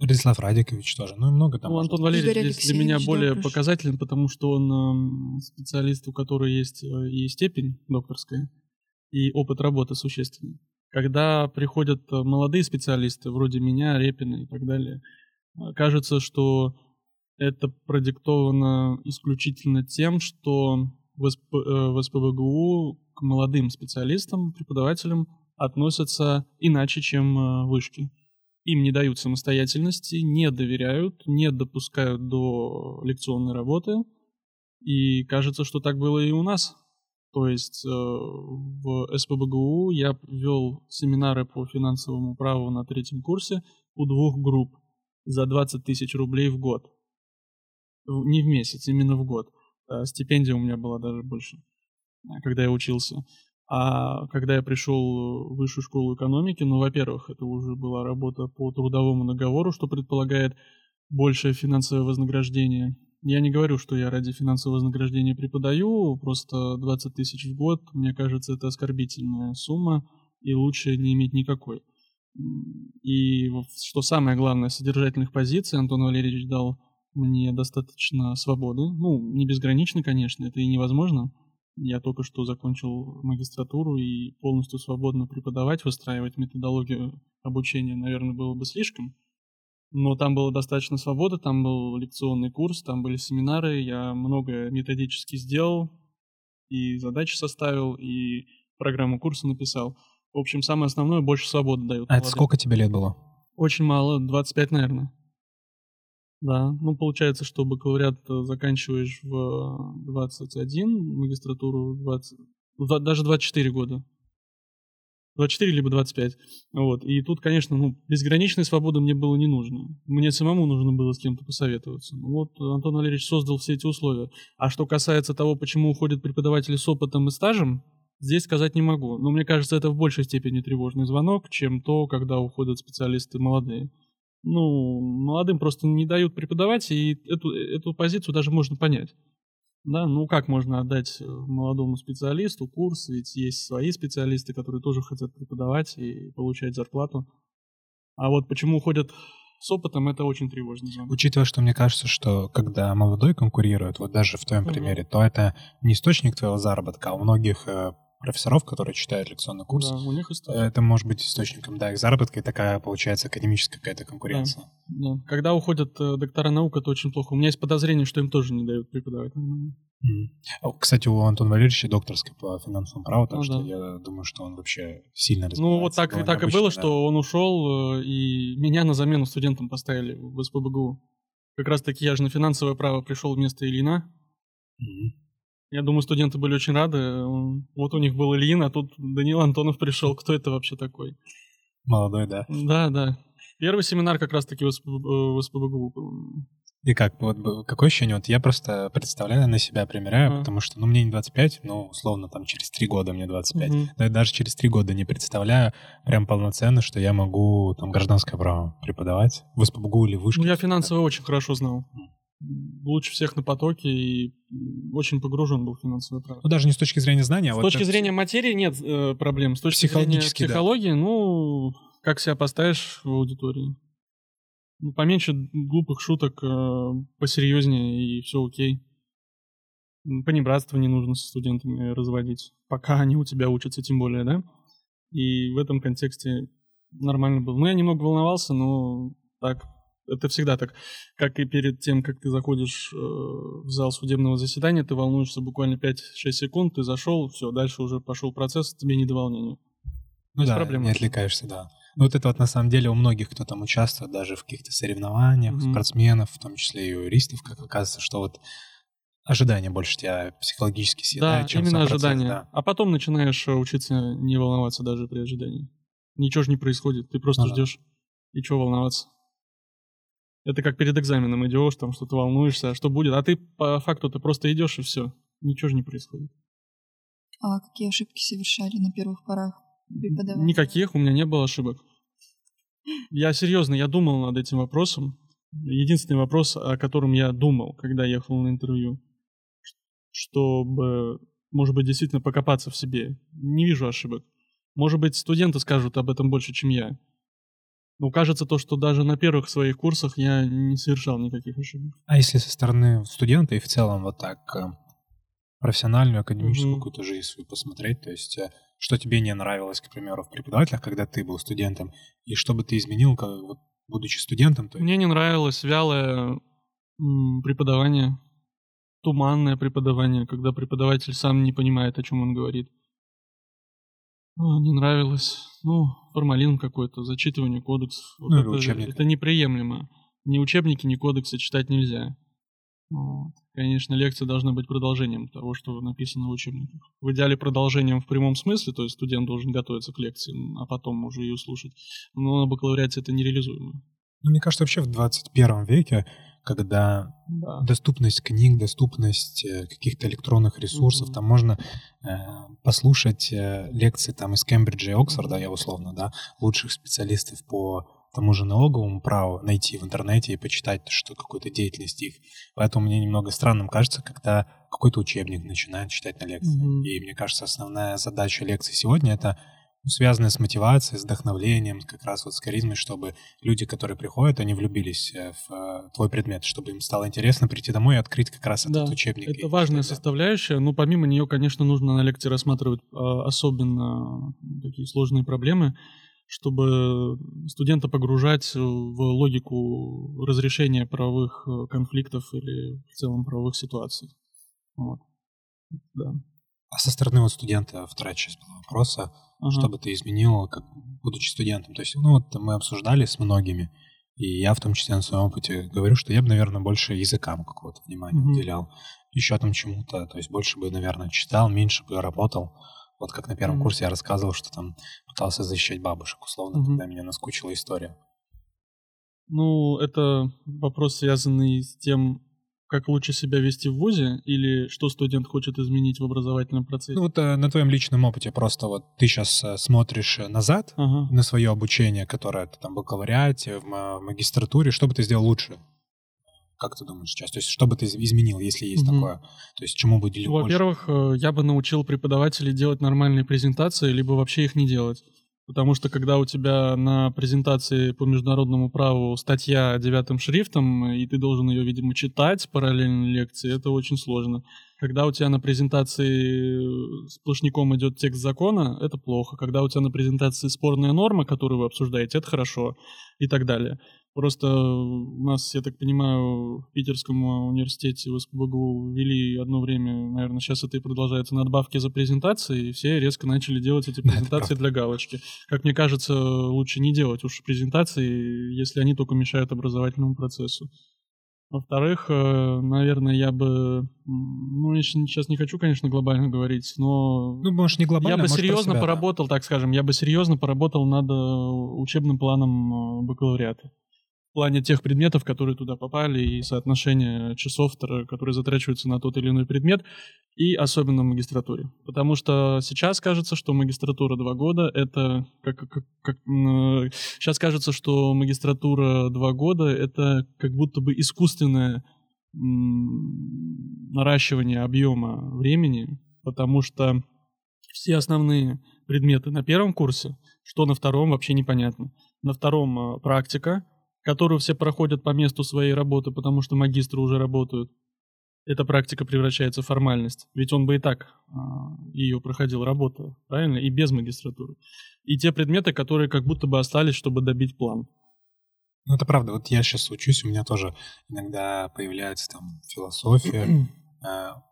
Радислав Радикович тоже, ну и много там. Ну, Антон Валерьевич здесь для меня более да, показателен, потому что он э, специалист, у которого есть э, и степень докторская, и опыт работы существенный. Когда приходят э, молодые специалисты, вроде меня, Репина и так далее, э, кажется, что это продиктовано исключительно тем, что в, СП, э, СПБГУ к молодым специалистам, преподавателям относятся иначе, чем э, вышки. Им не дают самостоятельности, не доверяют, не допускают до лекционной работы. И кажется, что так было и у нас. То есть э, в СПБГУ я вел семинары по финансовому праву на третьем курсе у двух групп за 20 тысяч рублей в год. Не в месяц, именно в год. Э, стипендия у меня была даже больше. Э, когда я учился. А когда я пришел в высшую школу экономики, ну, во-первых, это уже была работа по трудовому договору, что предполагает большее финансовое вознаграждение. Я не говорю, что я ради финансового вознаграждения преподаю, просто 20 тысяч в год, мне кажется, это оскорбительная сумма, и лучше не иметь никакой. И что самое главное, содержательных позиций Антон Валерьевич дал мне достаточно свободы. Ну, не безгранично, конечно, это и невозможно, я только что закончил магистратуру и полностью свободно преподавать, выстраивать методологию обучения, наверное, было бы слишком. Но там было достаточно свободы, там был лекционный курс, там были семинары, я много методически сделал, и задачи составил, и программу курса написал. В общем, самое основное, больше свободы дают. А это сколько тебе лет было? Очень мало, 25, наверное. Да, ну получается, что бакалавриат заканчиваешь в 21, магистратуру в 20, даже 24 года. 24 либо 25. Вот. И тут, конечно, ну, безграничной свободы мне было не нужно. Мне самому нужно было с кем-то посоветоваться. Ну, вот Антон Валерьевич создал все эти условия. А что касается того, почему уходят преподаватели с опытом и стажем, здесь сказать не могу. Но мне кажется, это в большей степени тревожный звонок, чем то, когда уходят специалисты молодые ну, молодым просто не дают преподавать, и эту, эту позицию даже можно понять. Да, ну как можно отдать э, молодому специалисту курс, ведь есть свои специалисты, которые тоже хотят преподавать и получать зарплату. А вот почему уходят с опытом, это очень тревожно. Учитывая, что мне кажется, что когда молодой конкурирует, вот даже в твоем uh-huh. примере, то это не источник твоего заработка, а у многих э, профессоров, которые читают лекционный курс. Да, у них Это может быть источником, да, их заработка, и такая получается академическая какая-то конкуренция. Да, да. Когда уходят э, доктора наук, это очень плохо. У меня есть подозрение, что им тоже не дают преподавать. Mm. Кстати, у Антона Валерьевича докторская по финансовому праву, так ну, что да. я думаю, что он вообще сильно разбирается. Ну, вот так, так и было, да. что он ушел, э, и меня на замену студентам поставили в СПБГУ. Как раз таки я же на финансовое право пришел вместо Ильина. Mm-hmm. Я думаю, студенты были очень рады. Вот у них был Ильин, а тут Данил Антонов пришел. Кто это вообще такой? Молодой, да? Да, да. Первый семинар как раз-таки в СПБГУ был. И как, вот какое ощущение? Вот я просто представляю на себя, примеряю, а. потому что, ну, мне не 25, ну, условно, там, через три года мне 25. Угу. Но я даже через три года не представляю прям полноценно, что я могу там гражданское право преподавать в СПБГУ или в вышке. Ну, я финансово очень хорошо знал лучше всех на потоке и очень погружен был в финансовое право. Ну, даже не с точки зрения знания, а С вот точки это- зрения материи нет э, проблем. С точки зрения Психологически, да. психологии, ну, как себя поставишь в аудитории. Ну, поменьше глупых шуток, э, посерьезнее, и все окей. Понебратство не нужно со студентами разводить, пока они у тебя учатся, тем более, да? И в этом контексте нормально было. Ну, я немного волновался, но так, это всегда так. Как и перед тем, как ты заходишь э, в зал судебного заседания, ты волнуешься буквально 5-6 секунд, ты зашел, все, дальше уже пошел процесс, тебе не до волнения. Ну без да, проблем не отвлекаешься, да. Ну вот это вот на самом деле у многих, кто там участвует, даже в каких-то соревнованиях, Мгм. спортсменов, в том числе и юристов, как оказывается, что вот ожидания больше тебя психологически Да, съедают, чем именно сам процесс, ожидание. да. А потом начинаешь э, учиться не волноваться даже при ожидании. Ничего же не происходит, ты просто Ну да. ждешь. И чего волноваться? Это как перед экзаменом идешь, там что-то волнуешься, а что будет? А ты по факту ты просто идешь и все. Ничего же не происходит. А какие ошибки совершали на первых порах преподавания? Никаких, у меня не было ошибок. Я серьезно, я думал над этим вопросом. Единственный вопрос, о котором я думал, когда ехал на интервью, чтобы, может быть, действительно покопаться в себе. Не вижу ошибок. Может быть, студенты скажут об этом больше, чем я. Но кажется то, что даже на первых своих курсах я не совершал никаких ошибок. А если со стороны студента и в целом вот так э, профессиональную, академическую Мгм. какую-то жизнь свою посмотреть, то есть э, что тебе не нравилось, к примеру, в преподавателях, когда ты был студентом, и что бы ты изменил, как, вот, будучи студентом, то есть Мне не нравилось вялое преподавание, туманное преподавание, когда преподаватель сам не понимает, о чем он говорит. А, Не нравилось. Ну, формалин какой-то, зачитывание кодексов. Вот Ну, это, учебник. это неприемлемо. Ни учебники, ни кодексы читать нельзя. Вот. Конечно, лекция должна быть продолжением того, что написано в учебниках. В идеале продолжением в прямом смысле, то есть студент должен готовиться к лекции, а потом уже ее слушать. Но на бакалавриате это нереализуемо. Ну, мне кажется, вообще в 21 веке, когда Да. доступность книг, доступность э, каких-то электронных ресурсов, Мгм. там можно э, послушать э, лекции там из Кембриджа и Оксфорда, я условно, да, лучших специалистов по тому же налоговому праву найти в интернете и почитать что какую-то деятельность их. Поэтому мне немного странным кажется, когда какой-то учебник начинает читать на лекции. Мгм. И мне кажется, основная задача лекции сегодня это ну, связанная с мотивацией, с вдохновлением, как раз вот с харизмой, чтобы люди, которые приходят, они влюбились э, в э, твой предмет, чтобы им стало интересно прийти домой и открыть как раз этот Да, учебник. и Это важная читать, да. составляющая, но помимо нее, конечно, нужно на лекции рассматривать а, особенно такие сложные проблемы, чтобы студента погружать в логику разрешения правовых э, конфликтов или в целом правовых ситуаций. Вот. Да. А со стороны вот студента вторая часть была вопроса, Ага. что бы ты изменил, как, будучи студентом? То есть, ну вот мы обсуждали с многими, и я в том числе на своем опыте говорю, что я бы, наверное, больше языкам какого-то внимания Мгм. уделял, еще там чему-то, то есть больше бы, наверное, читал, меньше бы работал. Вот как на первом Мгм. курсе я рассказывал, что там пытался защищать бабушек, условно, Мгм. когда меня наскучила история. Ну, это вопрос, связанный с тем, как лучше себя вести в ВУЗе, или что студент хочет изменить в образовательном процессе. Ну вот э, на твоем личном опыте просто вот ты сейчас смотришь э, назад Ага. на свое обучение, которое ты там в бакалавриате, в ма- магистратуре, что бы ты сделал лучше? Как ты думаешь сейчас? То есть что бы ты из- изменил, если есть Мгм. такое? То есть чему бы больше? Во-первых, э, я бы научил преподавателей делать нормальные презентации, либо вообще их не делать. Потому что когда у тебя на презентации по международному праву статья девятым шрифтом, и ты должен ее, видимо, читать параллельно лекции, это очень сложно. Когда у тебя на презентации э, сплошняком идет текст закона, это плохо. Когда у тебя на презентации спорная норма, которую вы обсуждаете, это хорошо. И так далее. Просто у нас, я так понимаю, в Питерском университете в СПБГУ ввели одно время, наверное, сейчас это и продолжается, надбавки за презентации, и все резко начали делать эти Да, презентации для галочки. Как мне кажется, лучше не делать уж презентации, если они только мешают образовательному процессу. Во-вторых, э, наверное, я бы... Ну, я сейчас не хочу, конечно, глобально говорить, но... Ну, может, не глобально, я бы а про серьезно себя, да. поработал, так скажем, я бы серьезно поработал над э, учебным планом э, бакалавриата. Плане тех предметов, которые туда попали, и соотношения часов, которые затрачиваются на тот или иной предмет, и особенно в магистратуре. Потому что сейчас кажется, что магистратура два года — это... Как, как, как, м, сейчас кажется, что магистратура два года — это как будто бы искусственное наращивания объема времени, потому что все основные предметы на первом курсе, что на втором вообще непонятно. На втором а, практика, которую все проходят по месту своей работы, потому что магистры уже работают. Эта практика превращается в формальность. Ведь он бы и так а, ее проходил, работая, правильно? И без магистратуры. И те предметы, которые как будто бы остались, чтобы добить план. Ну, это правда. Вот я сейчас учусь, у меня тоже иногда появляется там философия,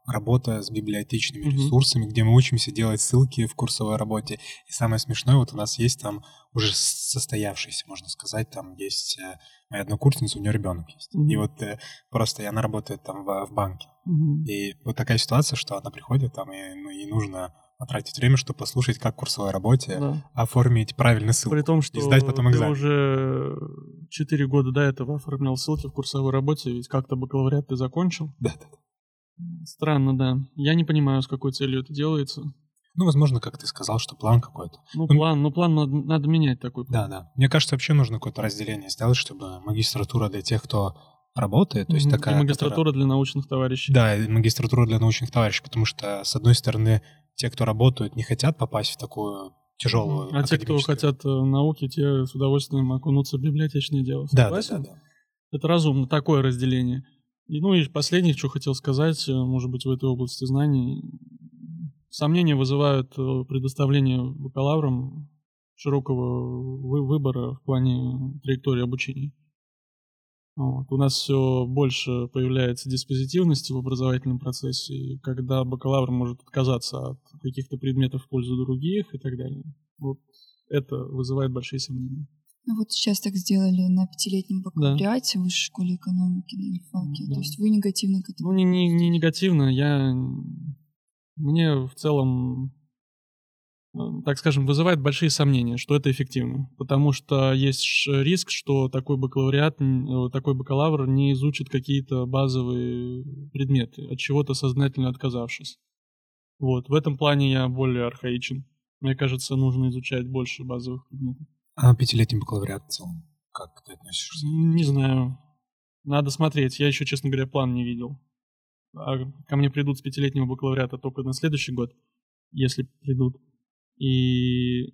работа с библиотечными mm-hmm. ресурсами, где мы учимся делать ссылки в курсовой работе. И самое смешное, вот у нас есть там уже состоявшийся, можно сказать, там есть э, моя однокурсница, у нее ребенок есть. Mm-hmm. И вот э, просто и она работает там в, в банке. Mm-hmm. И вот такая ситуация, что она приходит там, и ну, ей нужно потратить время, чтобы послушать, как в курсовой работе да. оформить правильно ссылку. При том, что и сдать потом экзамен. ты уже 4 года до этого оформлял ссылки в курсовой работе, ведь как-то бакалавриат ты закончил. Да, да. Странно, да. Я не понимаю, с какой целью это делается. Ну, возможно, как ты сказал, что план какой-то. Ну, ну план, ну, план надо, надо менять такой. Да, да. Мне кажется, вообще нужно какое-то разделение сделать, чтобы магистратура для тех, кто работает, то есть mm-hmm. такая... И магистратура которая... для научных товарищей. Да, и магистратура для научных товарищей, потому что, с одной стороны, те, кто работают, не хотят попасть в такую тяжелую А те, кто хотят э, науки, те с удовольствием окунутся в библиотечное дело. Да, да, да, да. Это разумно, такое разделение. И, ну и последнее, что хотел сказать, э, может быть, в этой области знаний. Сомнения вызывают э, предоставление бакалаврам широкого выбора в плане траектории обучения. Вот. У нас все больше появляется диспозитивности в образовательном процессе, когда бакалавр может отказаться от каких-то предметов в пользу других и так далее. Вот это вызывает большие сомнения. Ну вот сейчас так сделали на пятилетнем бакалавриате да. в высшей школе экономики на ИФАКе. Да. То есть вы негативно к этому? Ну, не, не, не негативно. Я... Мне в целом, э, так скажем, вызывает большие сомнения, что это эффективно. Потому что есть риск, что такой бакалавриат, э, такой бакалавр не изучит какие-то базовые предметы, от чего-то сознательно отказавшись. Вот. В этом плане я более архаичен. Мне кажется, нужно изучать больше базовых предметов. А пятилетний бакалавриат в целом? Как ты относишься? Не знаю. Надо смотреть. Я еще, честно говоря, план не видел. А ко мне придут с пятилетнего бакалавриата только на следующий год, если придут. И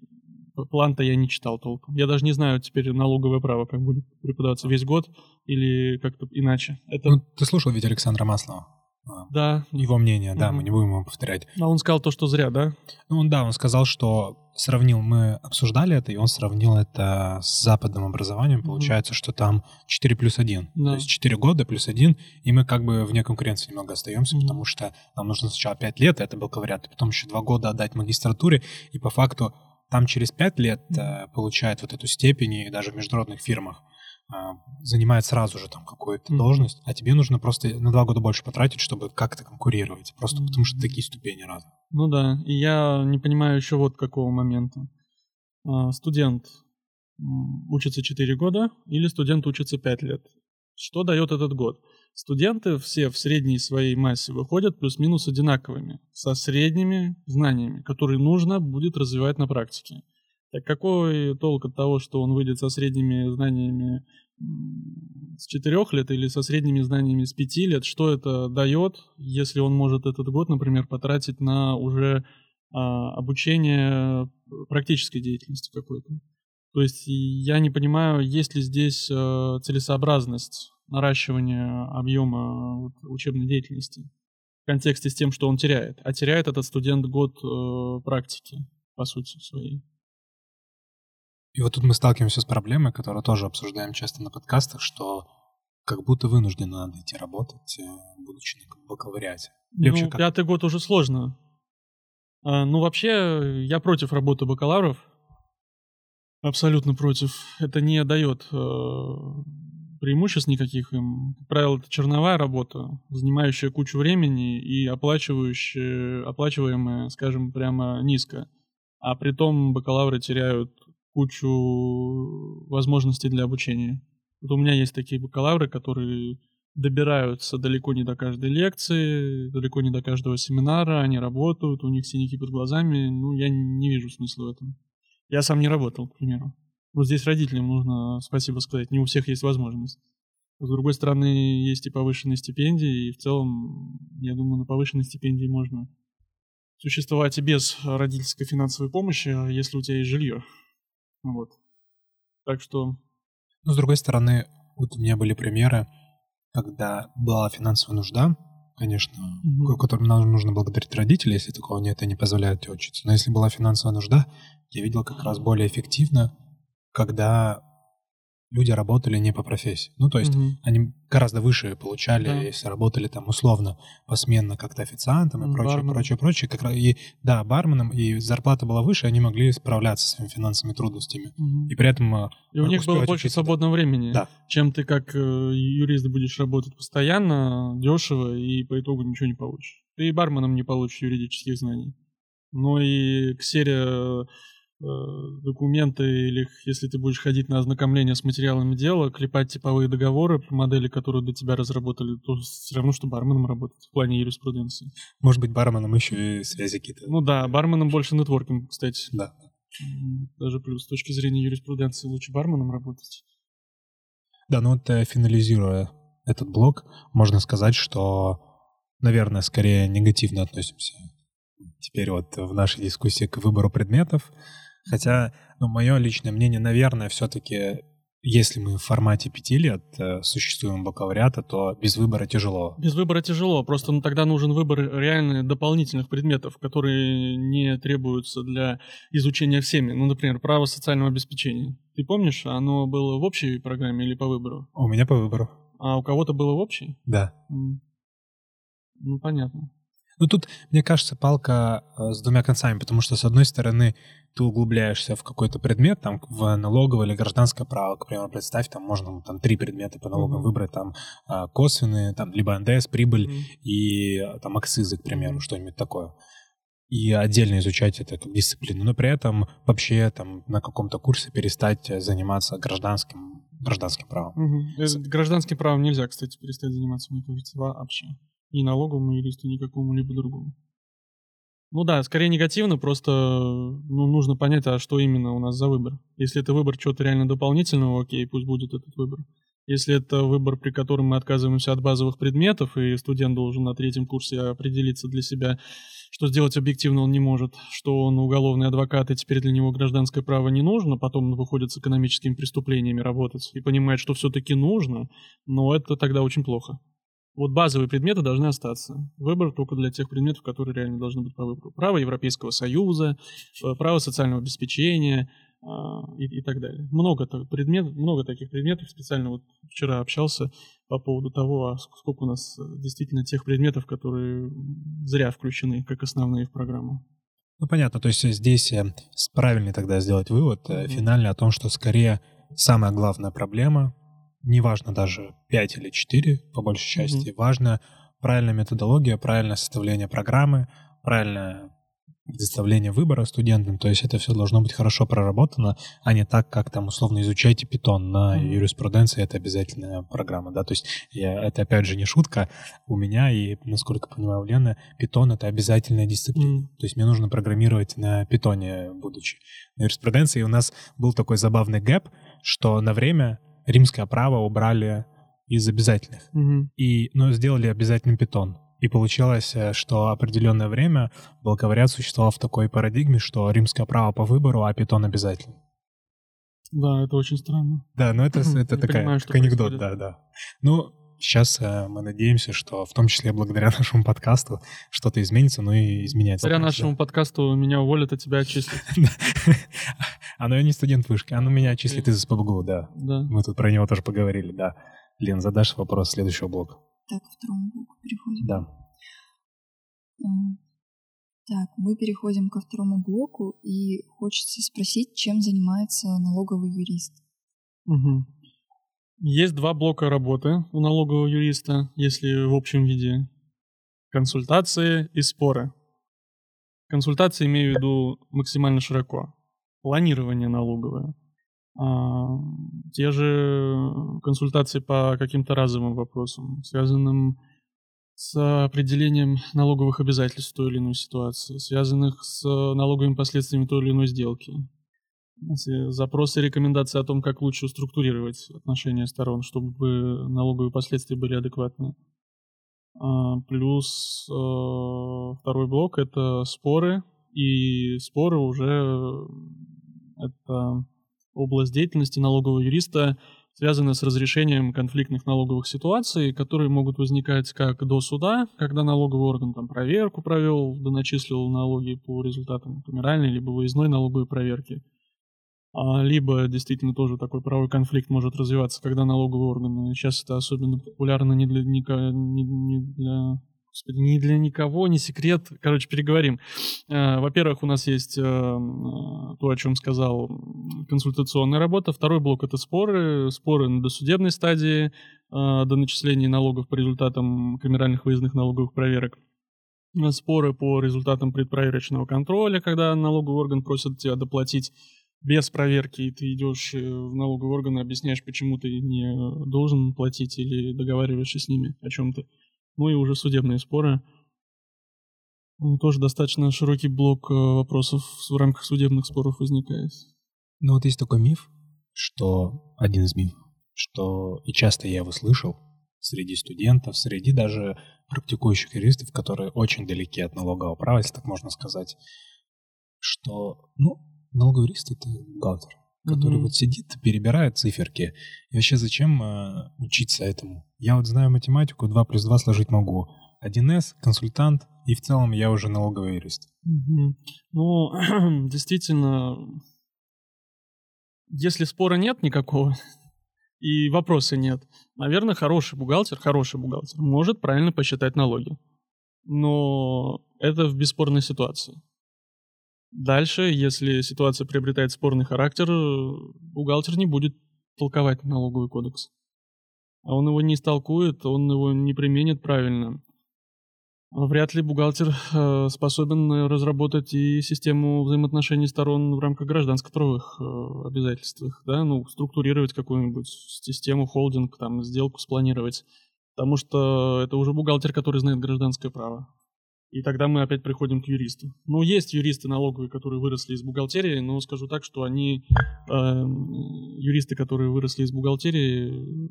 план-то я не читал толком. Я даже не знаю теперь налоговое право, как будет преподаваться весь год или как-то иначе. Это... Ну, ты слушал ведь Александра Маслова? А, да. Его мнение, да, угу. мы не будем его повторять. А он сказал то, что зря, да? Ну, он, да, он сказал, что сравнил, мы обсуждали это, и он сравнил это с западным образованием. Получается, что там 4 плюс 1. Да. То есть 4 года плюс 1, и мы как бы вне конкуренции немного остаемся, mm потому что нам нужно сначала 5 лет, это был бакалавриат, потом еще 2 года отдать магистратуре, и по факту там через 5 лет э, получает вот эту степень, и даже в международных фирмах занимает сразу же там какую-то mm-hmm. должность, а тебе нужно просто на два года больше потратить, чтобы как-то конкурировать. Просто mm-hmm. потому что такие ступени разные. Ну да, и я не понимаю еще вот какого момента. А, студент учится 4 года или студент учится 5 лет. Что дает этот год? Студенты все в средней своей массе выходят плюс-минус одинаковыми, со средними знаниями, которые нужно будет развивать на практике. Так какой толк от того, что он выйдет со средними знаниями с четырех лет или со средними знаниями с пяти лет? Что это дает, если он может этот год, например, потратить на уже а, обучение практической деятельности какой-то? То есть я не понимаю, есть ли здесь а, целесообразность наращивания объема вот, учебной деятельности в контексте с тем, что он теряет. А теряет этот студент год э, практики, по сути своей. И вот тут мы сталкиваемся с проблемой, которую тоже обсуждаем часто на подкастах, что как будто вынуждены надо идти работать, э, будучи на бакалавриате. ну, как... пятый год уже сложно. А, ну, вообще, я против работы бакалавров. Абсолютно против. Это не дает э, преимуществ никаких им. Как правило, это черновая работа, занимающая кучу времени и оплачивающая, оплачиваемая, скажем, прямо низко. А при том бакалавры теряют кучу возможностей для обучения. Вот у меня есть такие бакалавры, которые добираются далеко не до каждой лекции, далеко не до каждого семинара, они работают, у них синяки под глазами, ну, я не вижу смысла в этом. Я сам не работал, к примеру. Вот здесь родителям нужно спасибо сказать, не у всех есть возможность. С другой стороны, есть и повышенные стипендии, и в целом, я думаю, на повышенной стипендии можно существовать и без родительской финансовой помощи, если у тебя есть жилье. Вот. Так что... Ну, с другой стороны, вот у меня были примеры, когда была финансовая нужда, конечно, mm-hmm. которым нам нужно благодарить родителей, если такого нет, это не позволяет тебе учиться. Но если была финансовая нужда, я видел как раз более эффективно, когда люди работали не по профессии. Ну, то есть mm-hmm. они гораздо выше получали, да. если работали там условно посменно как-то официантом и прочее, барменом. прочее, прочее. Как и, да, барменом, и зарплата была выше, они могли справляться с своими финансовыми трудностями. Mm-hmm. И при этом... Э, и у них было больше учиться. свободного времени, да. чем ты как э, юрист будешь работать постоянно, дешево, и по итогу ничего не получишь. Ты и барменом не получишь юридических знаний. Но и к серии документы или если ты будешь ходить на ознакомление с материалами дела, клепать типовые договоры по модели, которые для тебя разработали, то все равно, что барменом работать в плане юриспруденции. Может быть, барменом еще и связи какие-то. Ну да, барменом больше нетворкинг, кстати. Да. Даже плюс с точки зрения юриспруденции лучше барменом работать. Да, ну вот э, финализируя этот блок, можно сказать, что, наверное, скорее негативно относимся теперь вот в нашей дискуссии к выбору предметов. Хотя, ну, мое личное мнение, наверное, все-таки если мы в формате пяти лет э, существуем бакалавриата, то без выбора тяжело. Без выбора тяжело, просто ну, тогда нужен выбор реально дополнительных предметов, которые не требуются для изучения всеми. Ну, например, право социального обеспечения. Ты помнишь, оно было в общей программе или по выбору? У меня по выбору. А у кого-то было в общей? Да. Ну, понятно. Ну тут, мне кажется, палка э, с двумя концами, потому что, с одной стороны, ты углубляешься в какой-то предмет, там, в налоговое или гражданское право, к примеру, представь, там можно там три предмета по налогам mm-hmm. выбрать, там, а, косвенные, там, либо НДС, прибыль mm-hmm. и э, там акцизы, к примеру, mm-hmm. что-нибудь такое. И отдельно изучать это как дисциплину, но при этом вообще там на каком-то курсе перестать заниматься гражданским, гражданским правом. Mm-hmm. Гражданским правом нельзя, кстати, перестать заниматься, мне кажется, вообще ни налоговому юристу, ни какому-либо другому. Ну да, скорее негативно, просто ну, нужно понять, а что именно у нас за выбор. Если это выбор чего-то реально дополнительного, окей, пусть будет этот выбор. Если это выбор, при котором мы отказываемся от базовых предметов, и студент должен на третьем курсе определиться для себя, что сделать объективно он не может, что он уголовный адвокат, и теперь для него гражданское право не нужно, потом он выходит с экономическими преступлениями работать и понимает, что все-таки нужно, но это тогда очень плохо. Вот базовые предметы должны остаться. Выбор только для тех предметов, которые реально должны быть по выбору. Право Европейского Союза, э, право социального обеспечения а, и, и так далее. Много, предмет, много таких предметов. Специально вот вчера общался по поводу того, а сколько у нас э, действительно тех предметов, которые зря включены как основные в программу. Ну, понятно. То есть здесь э, правильный тогда сделать вывод mm-hmm. финальный о том, что скорее самая главная проблема неважно даже 5 или 4, по большей части, mm-hmm. важно правильная методология, правильное составление программы, правильное предоставление выбора студентам, то есть это все должно быть хорошо проработано, а не так, как там условно изучайте питон на юриспруденции, это обязательная программа, да, то есть я, это опять же не шутка, у меня и, насколько понимаю, у Лены, питон это обязательная дисциплина, mm-hmm. то есть мне нужно программировать на питоне, будучи на юриспруденции, и у нас был такой забавный gap, что на время римское право убрали из обязательных. Угу. И, ну, сделали обязательным питон. И получилось, э, что определенное время балковариат существовал в такой парадигме, что римское право по выбору, а питон обязательно. Да, это очень странно. Да, но это, это такая, понимаю, как анекдот, да, да. Ну, сейчас э, мы надеемся, что в том числе благодаря нашему подкасту что-то изменится, ну и изменяется. Благодаря нашему подкасту меня уволят, а тебя отчислят. Оно я не студент вышки, оно меня отчислит из СПБГУ, да. Да. Мы тут про него тоже поговорили, да. Лен, задашь вопрос следующего блока. Так, второму блоку переходим. Да. Так, мы переходим ко второму блоку, и хочется спросить, чем занимается налоговый юрист. Угу. Есть два блока работы у налогового юриста, если в общем виде. Консультации и споры. Консультации имею в виду максимально широко. Планирование налоговое. А, те же консультации по каким-то разовым вопросам, связанным с определением налоговых обязательств в той или иной ситуации, связанных с налоговыми последствиями той или иной сделки, запросы и рекомендации о том, как лучше структурировать отношения сторон, чтобы налоговые последствия были адекватны. А, плюс э, второй блок — это споры, и споры уже — это область деятельности налогового юриста, связанная с разрешением конфликтных налоговых ситуаций, которые могут возникать как до суда, когда налоговый орган там проверку провел, доначислил налоги по результатам камеральной либо выездной налоговой проверки, либо действительно тоже такой правовой конфликт может развиваться, когда налоговые органы, сейчас это особенно популярно не для, не, не для Господи, не для никого, не секрет. Короче, переговорим. А, во-первых, у нас есть э, то, о чем сказал, консультационная работа. Второй блок — это споры. Споры на досудебной стадии а, до начисления налогов по результатам камеральных выездных налоговых проверок. Споры по результатам предпроверочного контроля, когда налоговый орган просит тебя доплатить без проверки, и ты идешь э, в налоговый орган и объясняешь, почему ты не должен платить или договариваешься с ними о чем-то. Ну и уже судебные споры. Тоже достаточно широкий блок э, вопросов в рамках судебных споров возникает. Ну вот есть такой миф, что один из мифов, что и часто я его слышал среди студентов, среди даже практикующих юристов, которые очень далеки от налогового права, если так можно сказать, что, ну, налоговый юрист — это бухгалтер, который mm-hmm. вот сидит, перебирает циферки. И вообще зачем э, учиться этому? Я вот знаю математику, 2 плюс 2 сложить могу. 1С, консультант, и в целом я уже налоговый юрист. Mm-hmm. Ну, действительно, если спора нет никакого, и вопроса нет, наверное, хороший бухгалтер, хороший бухгалтер может правильно посчитать налоги. Но это в бесспорной ситуации. Дальше, если ситуация приобретает спорный характер, бухгалтер не будет толковать налоговый кодекс. А он его не истолкует, он его не применит правильно. Вряд ли бухгалтер э, способен разработать и систему взаимоотношений сторон в рамках гражданско-правовых э, обязательств, да, ну, структурировать какую-нибудь систему, холдинг, там, сделку спланировать. Потому что это уже бухгалтер, который знает гражданское право. И тогда мы опять приходим к юристу. Ну, есть юристы налоговые, которые выросли из бухгалтерии, но скажу так, что они, э, юристы, которые выросли из бухгалтерии,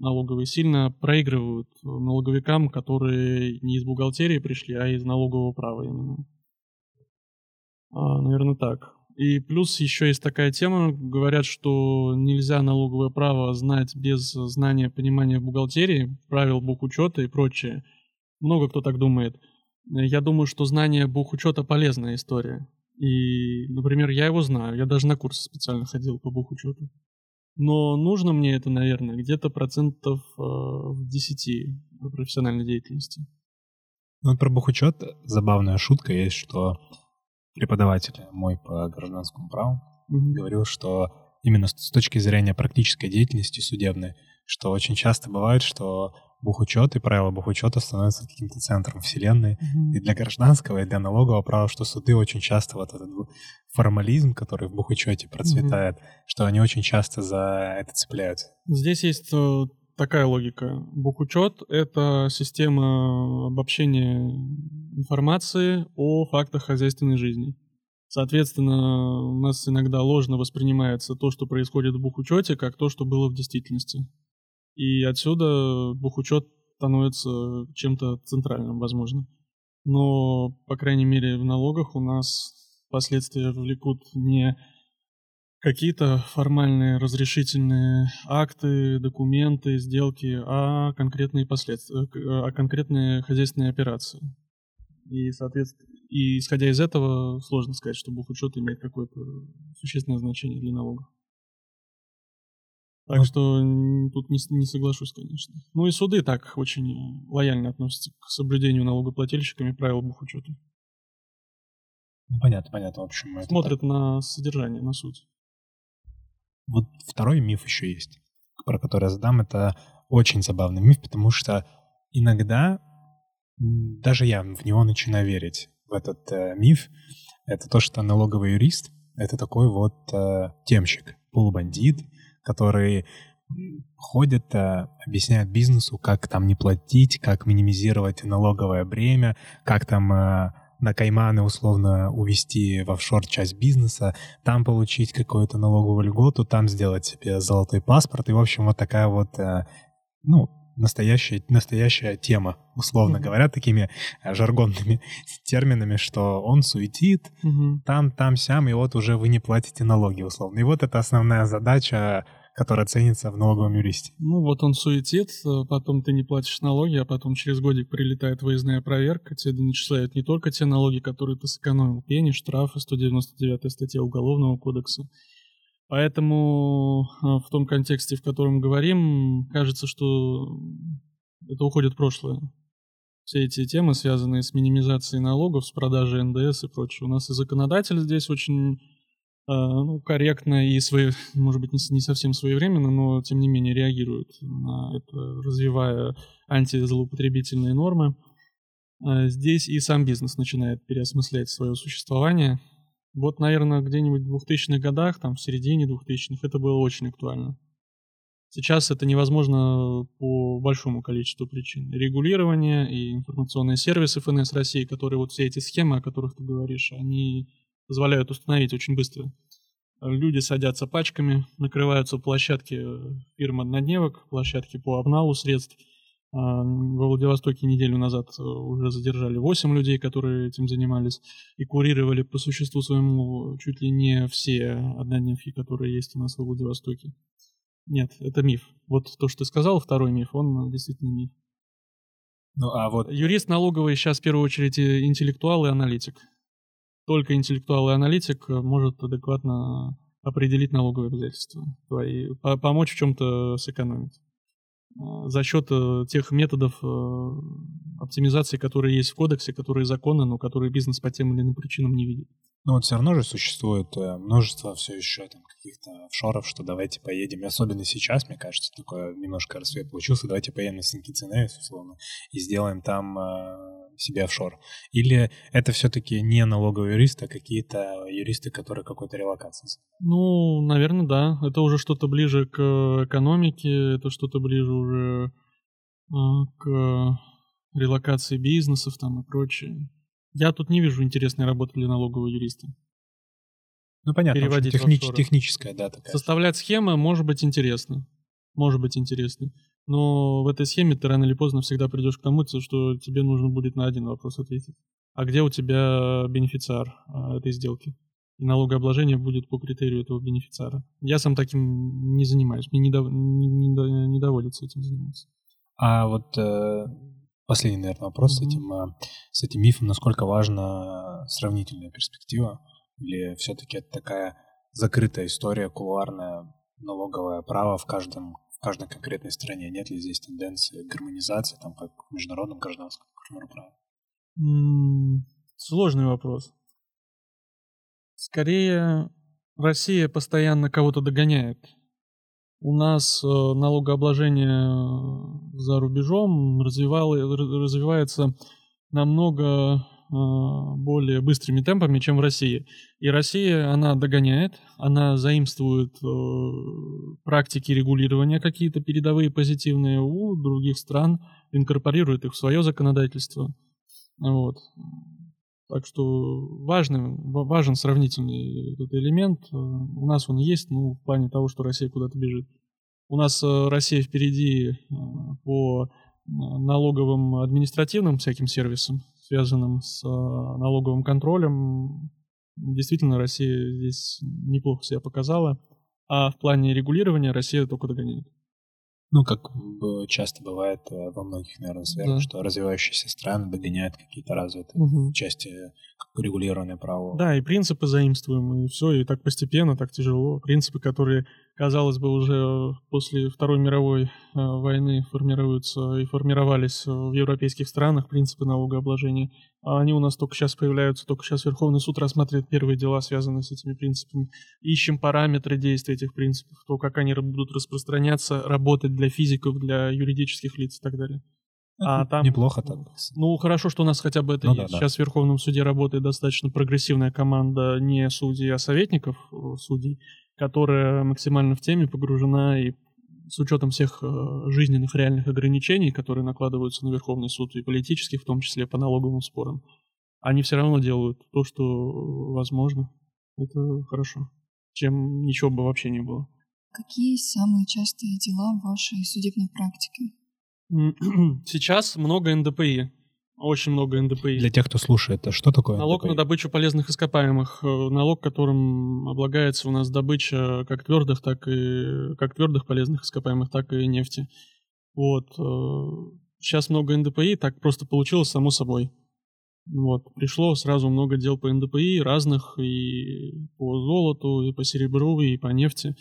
налоговые, сильно проигрывают налоговикам, которые не из бухгалтерии пришли, а из налогового права именно. А, наверное, так. И плюс еще есть такая тема, говорят, что нельзя налоговое право знать без знания, понимания бухгалтерии, правил бухучета и прочее. Много кто так думает. Я думаю, что знание бухучета полезная история. И, например, я его знаю, я даже на курсы специально ходил по бухучету. Но нужно мне это, наверное, где-то процентов э, в 10 профессиональной деятельности. Ну, про бухучет забавная шутка есть, что преподаватель мой по гражданскому праву mm-hmm. говорил, что именно с точки зрения практической деятельности судебной, что очень часто бывает, что бухучет и правила бухучета становятся каким-то центром вселенной mm-hmm. и для гражданского, и для налогового права, что суды очень часто вот этот формализм, который в бухучете процветает, mm-hmm. что они очень часто за это цепляются. Здесь есть э, такая логика. Бухучет — это система обобщения информации о фактах хозяйственной жизни. Соответственно, у нас иногда ложно воспринимается то, что происходит в бухучете, как то, что было в действительности. И отсюда бухучет становится чем-то центральным, возможно. Но, по крайней мере, в налогах у нас последствия влекут не какие-то формальные разрешительные акты, документы, сделки, а конкретные последствия, а конкретные хозяйственные операции. И, соответственно, и исходя из этого, сложно сказать, что бухучет имеет какое-то существенное значение для налогов. Так ну, что тут не, не соглашусь, конечно. Ну и суды так очень лояльно относятся к соблюдению налогоплательщиками правил бухучета. Ну, понятно, понятно. В общем, Смотрят на содержание, на суть. Вот второй миф еще есть, про который я задам. Это очень забавный миф, потому что иногда даже я в него начинаю верить, в этот э, миф. Это то, что налоговый юрист — это такой вот э, темщик, полубандит, который ходят, э, объясняют бизнесу, как там не платить, как минимизировать налоговое бремя, как там э, на Кайманы условно увести в офшор часть бизнеса, там получить какую-то налоговую льготу, там сделать себе золотой паспорт. И, в общем, вот такая вот, э, ну, настоящая, настоящая тема, условно mm-hmm. говоря, такими э, жаргонными терминами, что он суетит, mm-hmm. там, там, сям, и вот уже вы не платите налоги, условно. И вот это основная задача которая ценится в налоговом юристе. Ну вот он суетит, э, потом ты не платишь налоги, а потом через годик прилетает выездная проверка, тебе начисляют не только те налоги, которые ты сэкономил, пени, штрафы, 199 статья Уголовного кодекса. Поэтому э, в том контексте, в котором говорим, кажется, что это уходит в прошлое. Все эти темы, связанные с минимизацией налогов, с продажей НДС и прочее. У нас и законодатель здесь очень Э, ну, корректно и, свои, может быть, не совсем своевременно, но тем не менее реагирует на это, развивая антизлоупотребительные нормы. Э, здесь и сам бизнес начинает переосмыслять свое существование. Вот, наверное, где-нибудь в 2000-х годах, там в середине 2000-х, это было очень актуально. Сейчас это невозможно по большому количеству причин. Регулирование и информационные сервисы ФНС России, которые вот все эти схемы, о которых ты говоришь, они позволяют установить очень быстро. Люди садятся пачками, накрываются площадки э, фирм однодневок, площадки по обналу средств. Во Владивостоке неделю назад э, уже задержали 8 людей, которые этим занимались, и курировали по существу своему чуть ли не все однодневки, которые есть у нас во Владивостоке. Нет, это миф. Вот то, что ты сказал, второй миф, он действительно миф. Ну, а вот... Юрист налоговый сейчас в первую очередь интеллектуал и аналитик. Только интеллектуал и аналитик э, может адекватно определить налоговые обязательства твои, помочь в чем-то сэкономить э, за счет э, тех методов оптимизации, которые есть в кодексе, которые законны, но которые бизнес по тем или иным причинам не видит. Но вот все равно же существует множество все еще там каких-то офшоров, что давайте поедем. И особенно сейчас, мне кажется, такое немножко рассвет получился. Давайте поедем на Синкициневис, условно, и сделаем там себе офшор? Или это все-таки не налоговые юристы, а какие-то юристы, которые какой-то релокацией? Ну, наверное, да. Это уже что-то ближе к экономике, это что-то ближе уже а, к релокации бизнесов там и прочее. Я тут не вижу интересной работы для налогового юриста. Ну, понятно, Переводить технич, техническая, да, такая. Составлять схемы может быть интересно. Может быть интересно. Но в этой схеме ты рано или поздно всегда придешь к тому, что тебе нужно будет на один вопрос ответить. А где у тебя бенефициар а, этой сделки? И налогообложение будет по критерию этого бенефициара. Я сам таким не занимаюсь, мне не, дов... не, не, не доводится этим заниматься. А вот э, последний, наверное, вопрос mm-hmm. с этим, э, с этим мифом, насколько важна сравнительная перспектива, или все-таки это такая закрытая история, кулуарная налоговое право в каждом каждой конкретной стране? Нет ли здесь тенденции гармонизации, там, как в международном гражданском праве? Сложный вопрос. Скорее, Россия постоянно кого-то догоняет. У нас э, налогообложение за рубежом развивается намного более быстрыми темпами, чем в России. И Россия, она догоняет, она заимствует э, практики регулирования какие-то передовые позитивные у других стран, инкорпорирует их в свое законодательство. Вот. Так что важный, важен сравнительный этот элемент. У нас он есть, ну, в плане того, что Россия куда-то бежит. У нас э, Россия впереди э, по налоговым административным всяким сервисам, связанным с а, налоговым контролем. Действительно, Россия здесь неплохо себя показала, а в плане регулирования Россия только догоняет. Ну, как часто бывает э, во многих, наверное, сферах, да. что развивающиеся страны догоняют какие-то развитые угу. части регулированное право. Да, и принципы заимствуем, и все, и так постепенно, так тяжело. Принципы, которые, казалось бы, уже после Второй мировой э, войны формируются и формировались в европейских странах, принципы налогообложения, а они у нас только сейчас появляются, только сейчас Верховный суд рассматривает первые дела, связанные с этими принципами. Ищем параметры действия этих принципов, то, как они будут распространяться, работать для физиков, для юридических лиц и так далее. А там, Неплохо так. Ну, хорошо, что у нас хотя бы это ну, есть. Да, Сейчас в Верховном суде работает достаточно прогрессивная команда не судей, а советников э, судей, которая максимально в теме погружена и с учетом всех э, жизненных реальных ограничений, которые накладываются на Верховный суд и политических, в том числе по налоговым спорам, они все равно делают то, что возможно. Это хорошо. Чем ничего бы вообще не было. Какие самые частые дела в вашей судебной практике? Сейчас много НДПИ. Очень много НДПИ. Для тех, кто слушает, что такое Налог НДПИ? на добычу полезных ископаемых. Э, налог, которым облагается у нас добыча как твердых, так и как твердых полезных ископаемых, так и нефти. Вот. Сейчас э, много НДПИ, так просто получилось само собой. Вот. Пришло сразу много дел по НДПИ, разных и по золоту, и по серебру, и по нефти.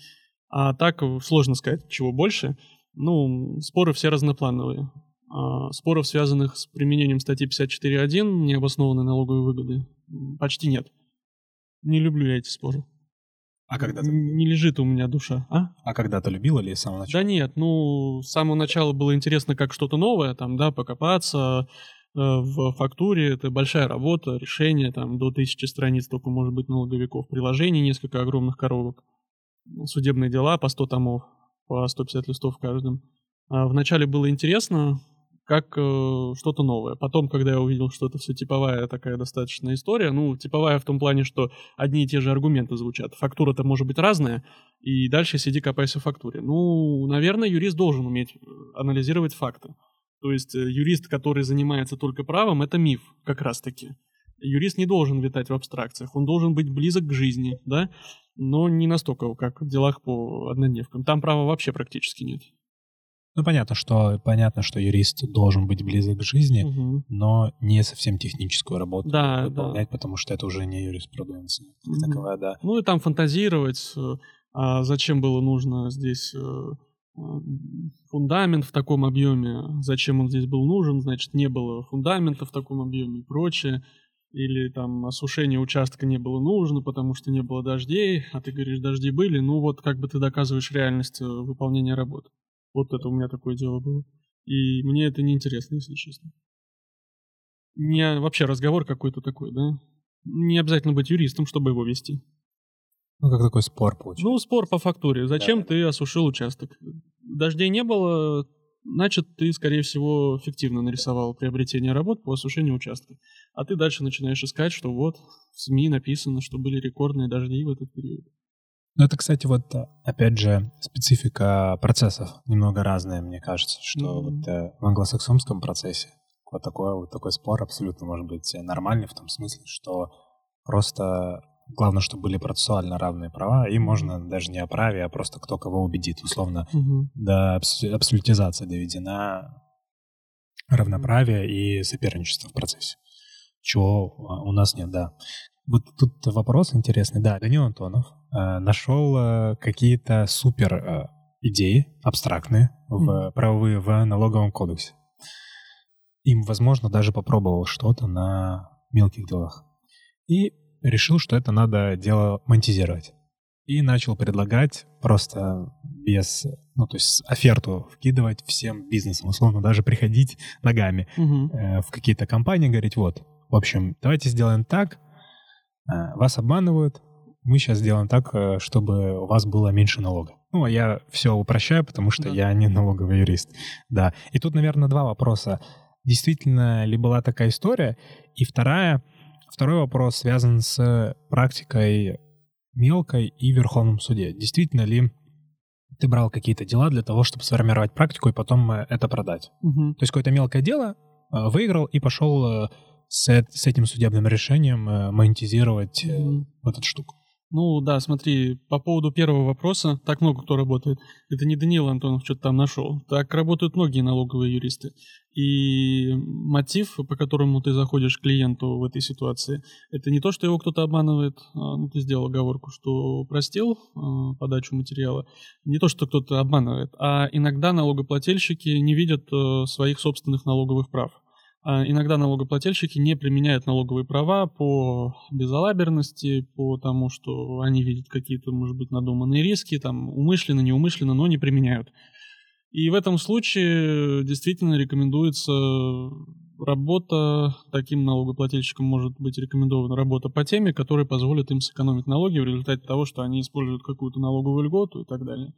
А так сложно сказать, чего больше. Ну, споры все разноплановые. А споров, связанных с применением статьи 54.1, необоснованной налоговой выгоды, почти нет. Не люблю я эти споры. А когда-то... Не лежит у меня душа, а? А когда-то любила ли с самого начала? Да нет, ну, с самого начала было интересно как что-то новое, там, да, покопаться, э, в фактуре это большая работа, решение, там, до тысячи страниц только может быть налоговиков, приложений несколько огромных коробок, судебные дела по 100 томов, по 150 листов в каждом. А вначале было интересно, как э, что-то новое. Потом, когда я увидел, что это все типовая такая достаточно история, ну, типовая в том плане, что одни и те же аргументы звучат. Фактура-то может быть разная, и дальше сиди копайся в фактуре. Ну, наверное, юрист должен уметь э, анализировать факты. То есть э, юрист, который занимается только правом, это миф как раз-таки. Юрист не должен витать в абстракциях, он должен быть близок к жизни, да, но не настолько, как в делах по однодневкам. Там права вообще практически нет. Ну, понятно, что понятно, что юрист должен быть близок к жизни, Угу. но не совсем техническую работу Да, выполнять, потому что это уже не юриспруденция. Мгм. таковая, да. Ну и там фантазировать, э, а зачем было нужно здесь э, э, фундамент в таком объеме, зачем он здесь был нужен, значит, не было фундамента в таком объеме и прочее. Или там осушение участка не было нужно, потому что не было дождей, а ты говоришь, дожди были, ну вот как бы ты доказываешь реальность выполнения работы. Вот это у меня такое дело было. И мне это неинтересно, если честно. Не вообще разговор какой-то такой, да? Не обязательно быть юристом, чтобы его вести. Ну, как такой спор получился. Ну, спор по фактуре. Зачем Да. ты осушил участок? Дождей не было, значит, ты, скорее всего, фиктивно нарисовал приобретение работ по осушению участка. А ты дальше начинаешь искать, что вот в СМИ написано, что были рекордные дожди в этот период. Ну, это, кстати, вот, э, опять же, специфика процессов немного разная, мне кажется, что Мгм. вот э, в англосаксонском процессе вот такой, вот такой спор абсолютно может быть нормальный в том смысле, что просто главное, чтобы были процессуально равные права, и можно даже не о праве, а просто кто кого убедит, условно, до абс- абсолютизации доведена равноправие и соперничество в процессе. Чего а, у нас нет, да. Вот тут вопрос интересный. Да, Данил Антонов э, нашел э, какие-то супер э, идеи, абстрактные, в правовые в налоговом кодексе. Им, возможно, даже попробовал что-то на мелких делах. И решил, что это надо дело монетизировать. И начал предлагать просто без, ну, то есть оферту вкидывать всем бизнесам, условно, даже приходить ногами э, в какие-то компании, говорить, вот, в общем, давайте сделаем так, э, вас обманывают, мы сейчас сделаем так, э, чтобы у вас было меньше налога. Ну, а я все упрощаю, потому что Да. я не налоговый юрист. Да. И тут, наверное, два вопроса. Действительно ли была такая история? И вторая, второй вопрос связан с практикой мелкой и Верховном суде. Действительно ли ты брал какие-то дела для того, чтобы сформировать практику и потом э, это продать? Мгм. То есть какое-то мелкое дело э, выиграл и пошел с, с этим судебным решением монетизировать Мгм. вот эту штуку. Ну да, смотри, по поводу первого вопроса, так много кто работает. Это не Данил Антонов что-то там нашел. Так работают многие налоговые юристы. И мотив, по которому ты заходишь к клиенту в этой ситуации, это не то, что его кто-то обманывает, а, ну ты сделал оговорку, что простил а, подачу материала, не то, что кто-то обманывает, а иногда налогоплательщики не видят э, своих собственных налоговых прав. А иногда налогоплательщики не применяют налоговые права по безалаберности, по тому, что они видят какие-то, может быть, надуманные риски, там, умышленно, неумышленно, но не применяют. И в этом случае действительно рекомендуется работа, таким налогоплательщикам может быть рекомендована работа по теме, которая позволит им сэкономить налоги в результате того, что они используют какую-то налоговую льготу и так далее.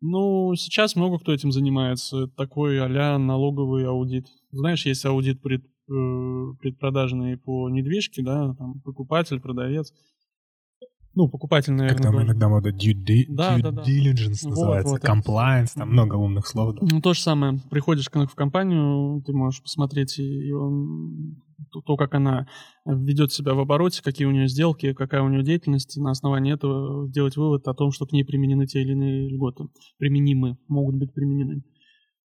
Ну, сейчас много кто этим занимается. Такой а налоговый аудит. Знаешь, есть аудит пред- предпродажные по недвижке, да, там покупатель, продавец. Ну, покупатель, наверное. Как там тоже. иногда мода due, di- Да, due да, да. diligence Вот, называется, вот, compliance, там много умных слов. да. Ну, то же самое. Приходишь в компанию, ты можешь посмотреть и он- то, то, как она ведет себя в обороте, какие у нее сделки, какая у нее деятельность, и на основании этого сделать вывод о том, что к ней применены те или иные льготы. Применимы, могут быть применены.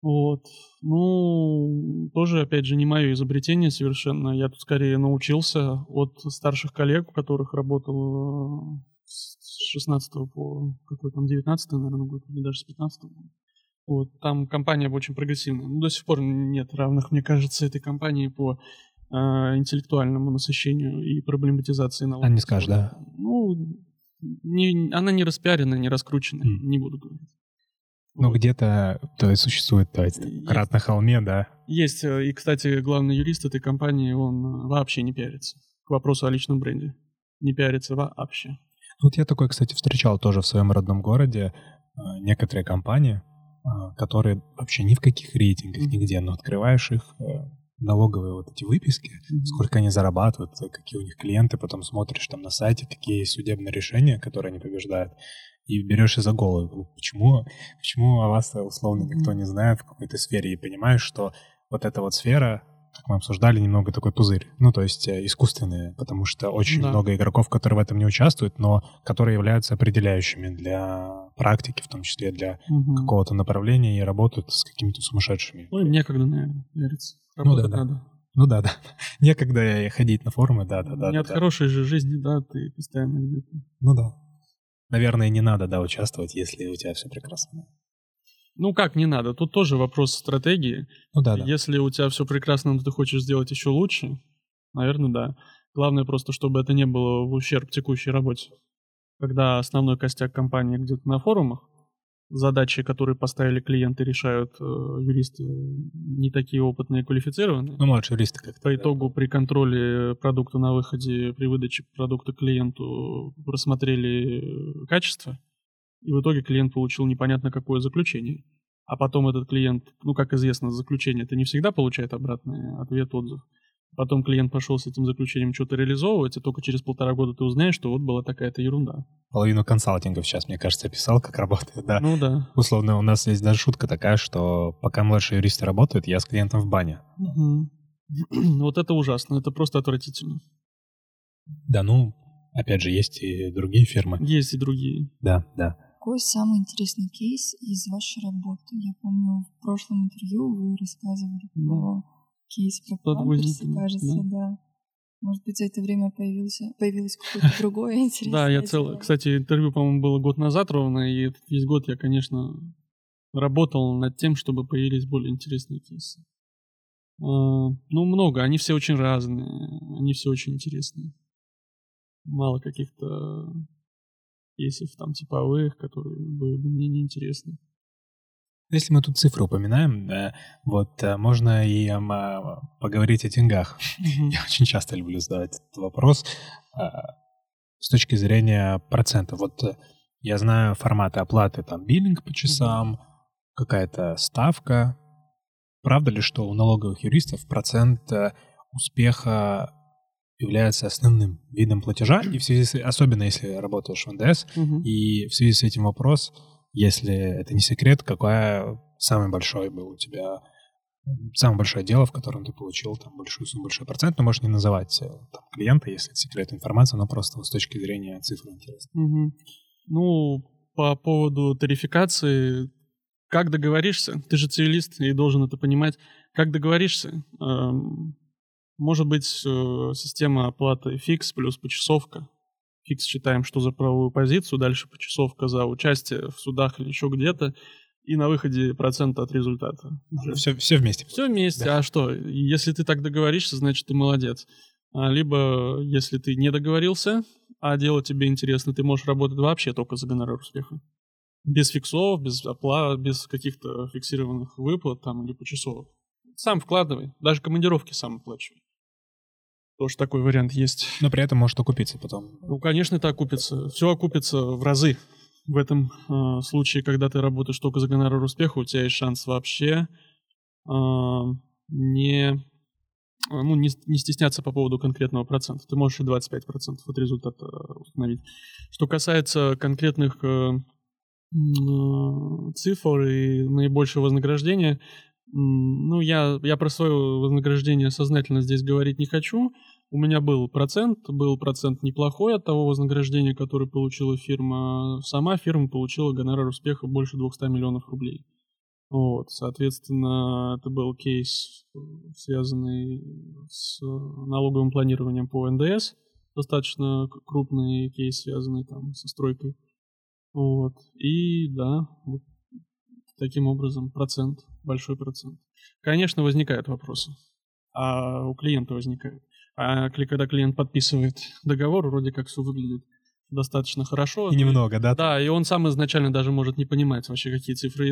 Вот. Ну, тоже, опять же, не мое изобретение совершенно. Я тут скорее научился от старших коллег, у которых работал э, с 16 по какой там 19 наверное, год, или даже с 15 вот, там компания очень прогрессивная. Ну, до сих пор нет равных, мне кажется, этой компании по э, интеллектуальному насыщению и проблематизации налогов. А не скажешь, да? Ну, не, она не распиарена, не раскручена, М. не буду говорить. Ну, где-то то есть существует, то есть, Есть. крат на холме, да. Есть, э, и, кстати, главный юрист этой компании, он э, вообще не пиарится. К вопросу о личном бренде. Не пиарится вообще. Вот я такое, кстати, встречал тоже в своем родном городе. э, Некоторые компании, которые вообще ни в каких рейтингах, нигде, но открываешь их налоговые вот эти выписки, сколько они зарабатывают, какие у них клиенты, потом смотришь там на сайте, какие есть судебные решения, которые они побеждают, и берешь за голову. Ну, Почему, почему о вас условно никто не знает в какой-то сфере, и понимаешь, что вот эта вот сфера, как мы обсуждали, немного такой пузырь, ну, то есть э, искусственные, потому что очень Да. много игроков, которые в этом не участвуют, но которые являются определяющими для практики, в том числе для Мгм. какого-то направления, и работают с какими-то сумасшедшими. Ну, им некогда, наверное. Ну, Работать да, да. надо. Ну да, да. Некогда ходить на форумы, да, да, да. Не да, от да. хорошей же жизни, да, ты постоянно где-то. Ну да. Наверное, не надо, да, участвовать, если у тебя все прекрасно. Ну как не надо? Тут тоже вопрос стратегии. Ну да, да. Если у тебя все прекрасно, но ты хочешь сделать еще лучше, наверное, да. Главное просто, чтобы это не было в ущерб текущей работе. Когда основной костяк компании где-то на форумах, задачи, которые поставили клиенты, решают э, юристы не такие опытные и квалифицированные. Ну, младшие юристы как-то. По итогу при контроле продукта на выходе, при выдаче продукта клиенту просмотрели э, качество, и в итоге клиент получил непонятно какое заключение. А потом этот клиент, ну, как известно, заключение это не всегда получает обратный ответ, отзыв. Потом клиент пошел с этим заключением что-то реализовывать, и только через полтора года ты узнаешь, что вот была такая-то ерунда. Половину консалтингов сейчас, мне кажется, описал, как работает, да. Ну да. Условно, у нас есть даже шутка такая, что пока младшие юристы работают, я с клиентом в бане. Мгм. Вот это ужасно, это просто отвратительно. Да, ну, опять же, есть и другие фирмы. Есть и другие. Да, да. Какой самый интересный кейс из вашей работы? Я помню, в прошлом интервью вы рассказывали про Подвозники, памперсы, кажется, да. да. Может быть, за это время появился, появилось какое-то другое интересное Да, я целый... Кстати, интервью, по-моему, было год назад ровно, и этот весь год я, конечно, работал над тем, чтобы появились более интересные кейсы. А, Ну, много, они все очень разные, они все очень интересные. Мало каких-то кейсов там типовых, которые были бы мне неинтересны. Если мы тут цифры упоминаем, да, вот э, можно и а, поговорить о деньгах. Я очень часто люблю задавать этот вопрос а, с точки зрения процента. Вот э, я знаю форматы оплаты, там биллинг по часам, какая-то ставка. Правда ли, что у налоговых юристов процент э, успеха является основным видом платежа, и в связи с, особенно если работаешь в НДС, Мгм. и в связи с этим вопрос, если это не секрет, какое самый большой был у тебя самое большое дело, в котором ты получил там большую сумму, большой процент, но можешь не называть э, там, клиента, если это секретная информация, но просто с точки зрения цифр интересно. Мгм. Ну, по поводу тарификации, как договоришься, ты же цивилист и должен это понимать, как договоришься, эм, может быть система оплаты фикс плюс почасовка. Фикс считаем, что за правовую позицию, дальше почасовка за участие в судах или еще где-то, и на выходе процент от результата. Все, все вместе. Все вместе, Да. а что? Если ты так договоришься, значит, ты молодец. А, Либо, если ты не договорился, а дело тебе интересно, ты можешь работать вообще только за гонорар успеха. Без фиксов, без оплат, без каких-то фиксированных выплат там или почасовок. Сам вкладывай, даже командировки сам оплачивай. Тоже такой вариант есть. Но при этом может окупиться потом. Ну, конечно, это окупится. Все окупится в разы. В этом э, случае, когда ты работаешь только за гонорар успеха, у тебя есть шанс вообще э, не ну, не, не стесняться по поводу конкретного процента. Ты можешь и 25% от результата установить. Что касается конкретных э, цифр и наибольшего вознаграждения, ну, я, я про свое вознаграждение сознательно здесь говорить не хочу. У меня был процент, был процент неплохой от того вознаграждения, которое получила фирма. Сама фирма получила гонорар успеха больше 200 миллионов рублей. Вот, соответственно, это был кейс, связанный с налоговым планированием по НДС, достаточно крупный кейс, связанный там со стройкой. Вот, и да, вот таким образом процент, большой процент. Конечно, возникают вопросы, а у клиента возникают. А когда клиент подписывает договор, вроде как все выглядит достаточно хорошо. И немного, да? Да, и он сам изначально даже может не понимать вообще, какие цифры,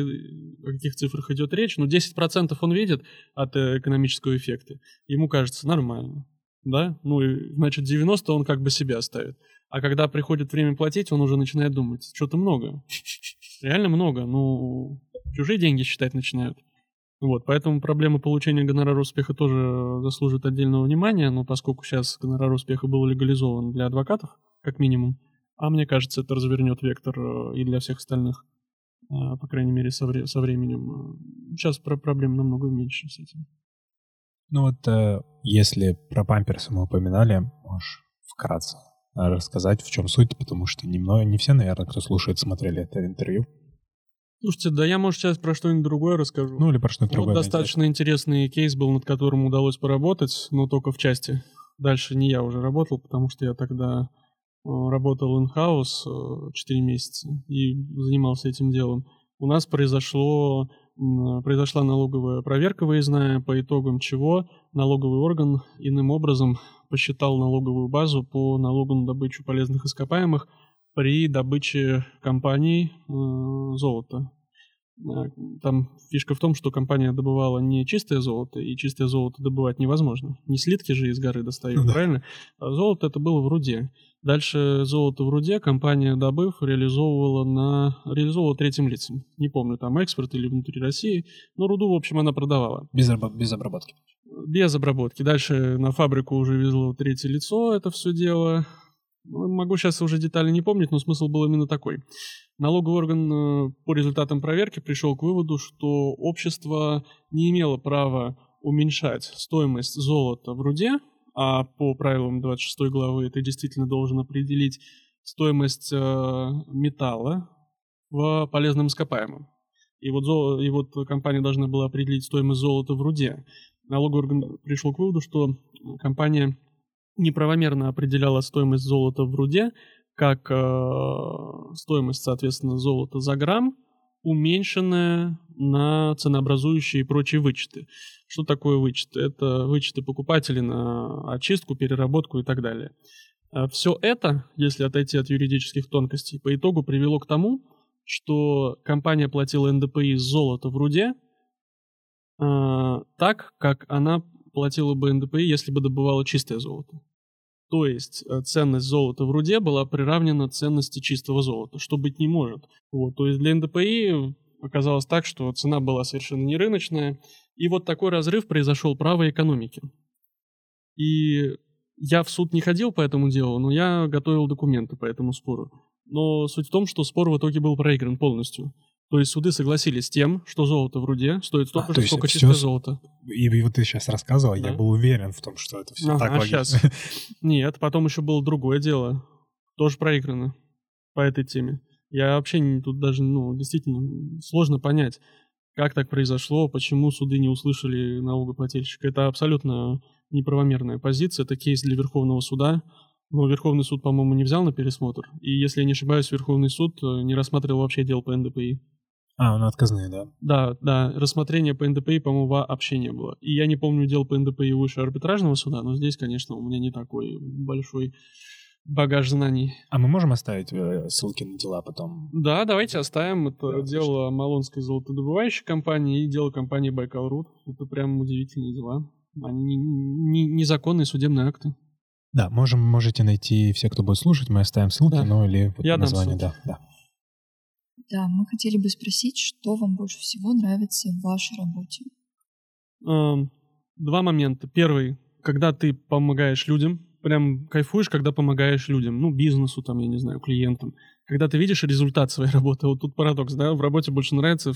о каких цифрах идет речь. Но 10% он видит от э, экономического эффекта. Ему кажется нормально, да? Ну, и, значит, 90 он как бы себя оставит. А когда приходит время платить, он уже начинает думать, что-то много. Реально много. Ну, чужие деньги считать начинают. Вот, поэтому проблема получения гонорара успеха тоже заслужит отдельного внимания, но поскольку сейчас гонорар успеха был легализован для адвокатов, как минимум, а мне кажется, это развернет вектор э, и для всех остальных, э, по крайней мере, со, вре- со временем. Сейчас про проблем намного меньше с этим. Ну вот, э, если про памперсы мы упоминали, можешь вкратце рассказать, в чем суть, потому что не, много, не все, наверное, кто слушает, смотрели это интервью. Слушайте, да я, может, сейчас про что-нибудь другое расскажу. Ну, или про что-нибудь вот другое. достаточно интересный кейс был, над которым удалось поработать, но только в части. Дальше не я уже работал, потому что я тогда Э, работал in-house 4 э, месяца и занимался этим делом. У нас произошло, произошла налоговая проверка выездная, по итогам чего налоговый орган иным образом посчитал налоговую базу по налогу на добычу полезных ископаемых при добыче компаний э, золота. Э, там фишка в том, что компания добывала не чистое золото, и чистое золото добывать невозможно. Не слитки же из горы достают, да. правильно? А золото это было в руде. Дальше золото в руде компания, добыв, реализовывала на реализовывала третьим лицам. Не помню, там экспорт или внутри России, но руду, в общем, она продавала. Без, без обработки. Без обработки. Дальше на фабрику уже везло третье лицо это все дело. Ну, могу сейчас уже детали не помнить, но смысл был именно такой. Налоговый орган э, по результатам проверки пришел к выводу, что общество не имело права уменьшать стоимость золота в руде, а по правилам 26 главы ты действительно должен определить стоимость э, металла в полезном ископаемом. И вот, золо, и вот компания должна была определить стоимость золота в руде. Налоговый орган пришел к выводу, что компания неправомерно определяла стоимость золота в руде как э, стоимость, соответственно, золота за грамм, уменьшенная на ценообразующие и прочие вычеты. Что такое вычеты? Это вычеты покупателей на очистку, переработку и так далее. Э, Все это, если отойти от юридических тонкостей, по итогу привело к тому, что компания платила НДПИ с золота в руде э, так, как она платила бы НДПИ, если бы добывала чистое золото. То есть э, ценность золота в руде была приравнена ценности чистого золота, что быть не может. Вот, то есть для НДПИ оказалось так, что цена была совершенно не рыночная, и вот такой разрыв произошел правой экономики. И я в суд не ходил по этому делу, но я готовил документы по этому спору. Но суть в том, что спор в итоге был проигран полностью. То есть суды согласились с тем, что золото в руде стоит столько а, же, сколько чистое золото. И, и вот ты сейчас рассказывал, да? я был уверен в том, что это все ага, так логично. Сейчас. Нет, потом еще было другое дело. Тоже проиграно по этой теме. Я вообще не, тут даже, ну, действительно, сложно понять, как так произошло, почему суды не услышали налогоплательщика. Это абсолютно неправомерная позиция. Это кейс для Верховного суда. Но Верховный суд, по-моему, не взял на пересмотр. И, если я не ошибаюсь, Верховный суд э, не рассматривал вообще дело по НДПИ. А, он отказные, да? Да, да. Рассмотрение по НДПИ, по-моему, вообще не было. И я не помню дел по НДПИ выше арбитражного суда, но здесь, конечно, у меня не такой большой багаж знаний. А мы можем оставить э, ссылки на дела потом? Да, давайте оставим. Это да, дело Малонской золотодобывающей компании и дело компании Байкал-Руд. Это прям удивительные дела. Они не, не, незаконные судебные акты. Да, можем, можете найти все, кто будет слушать, мы оставим ссылки, да. ну или вот Я название, да, да. Да, мы хотели бы спросить, что вам больше всего нравится в вашей работе? Эм, два момента. Первый, когда ты помогаешь людям, прям кайфуешь, когда помогаешь людям, ну, бизнесу, там, я не знаю, клиентам. Когда ты видишь результат своей работы, вот тут парадокс, да, в работе больше нравится э,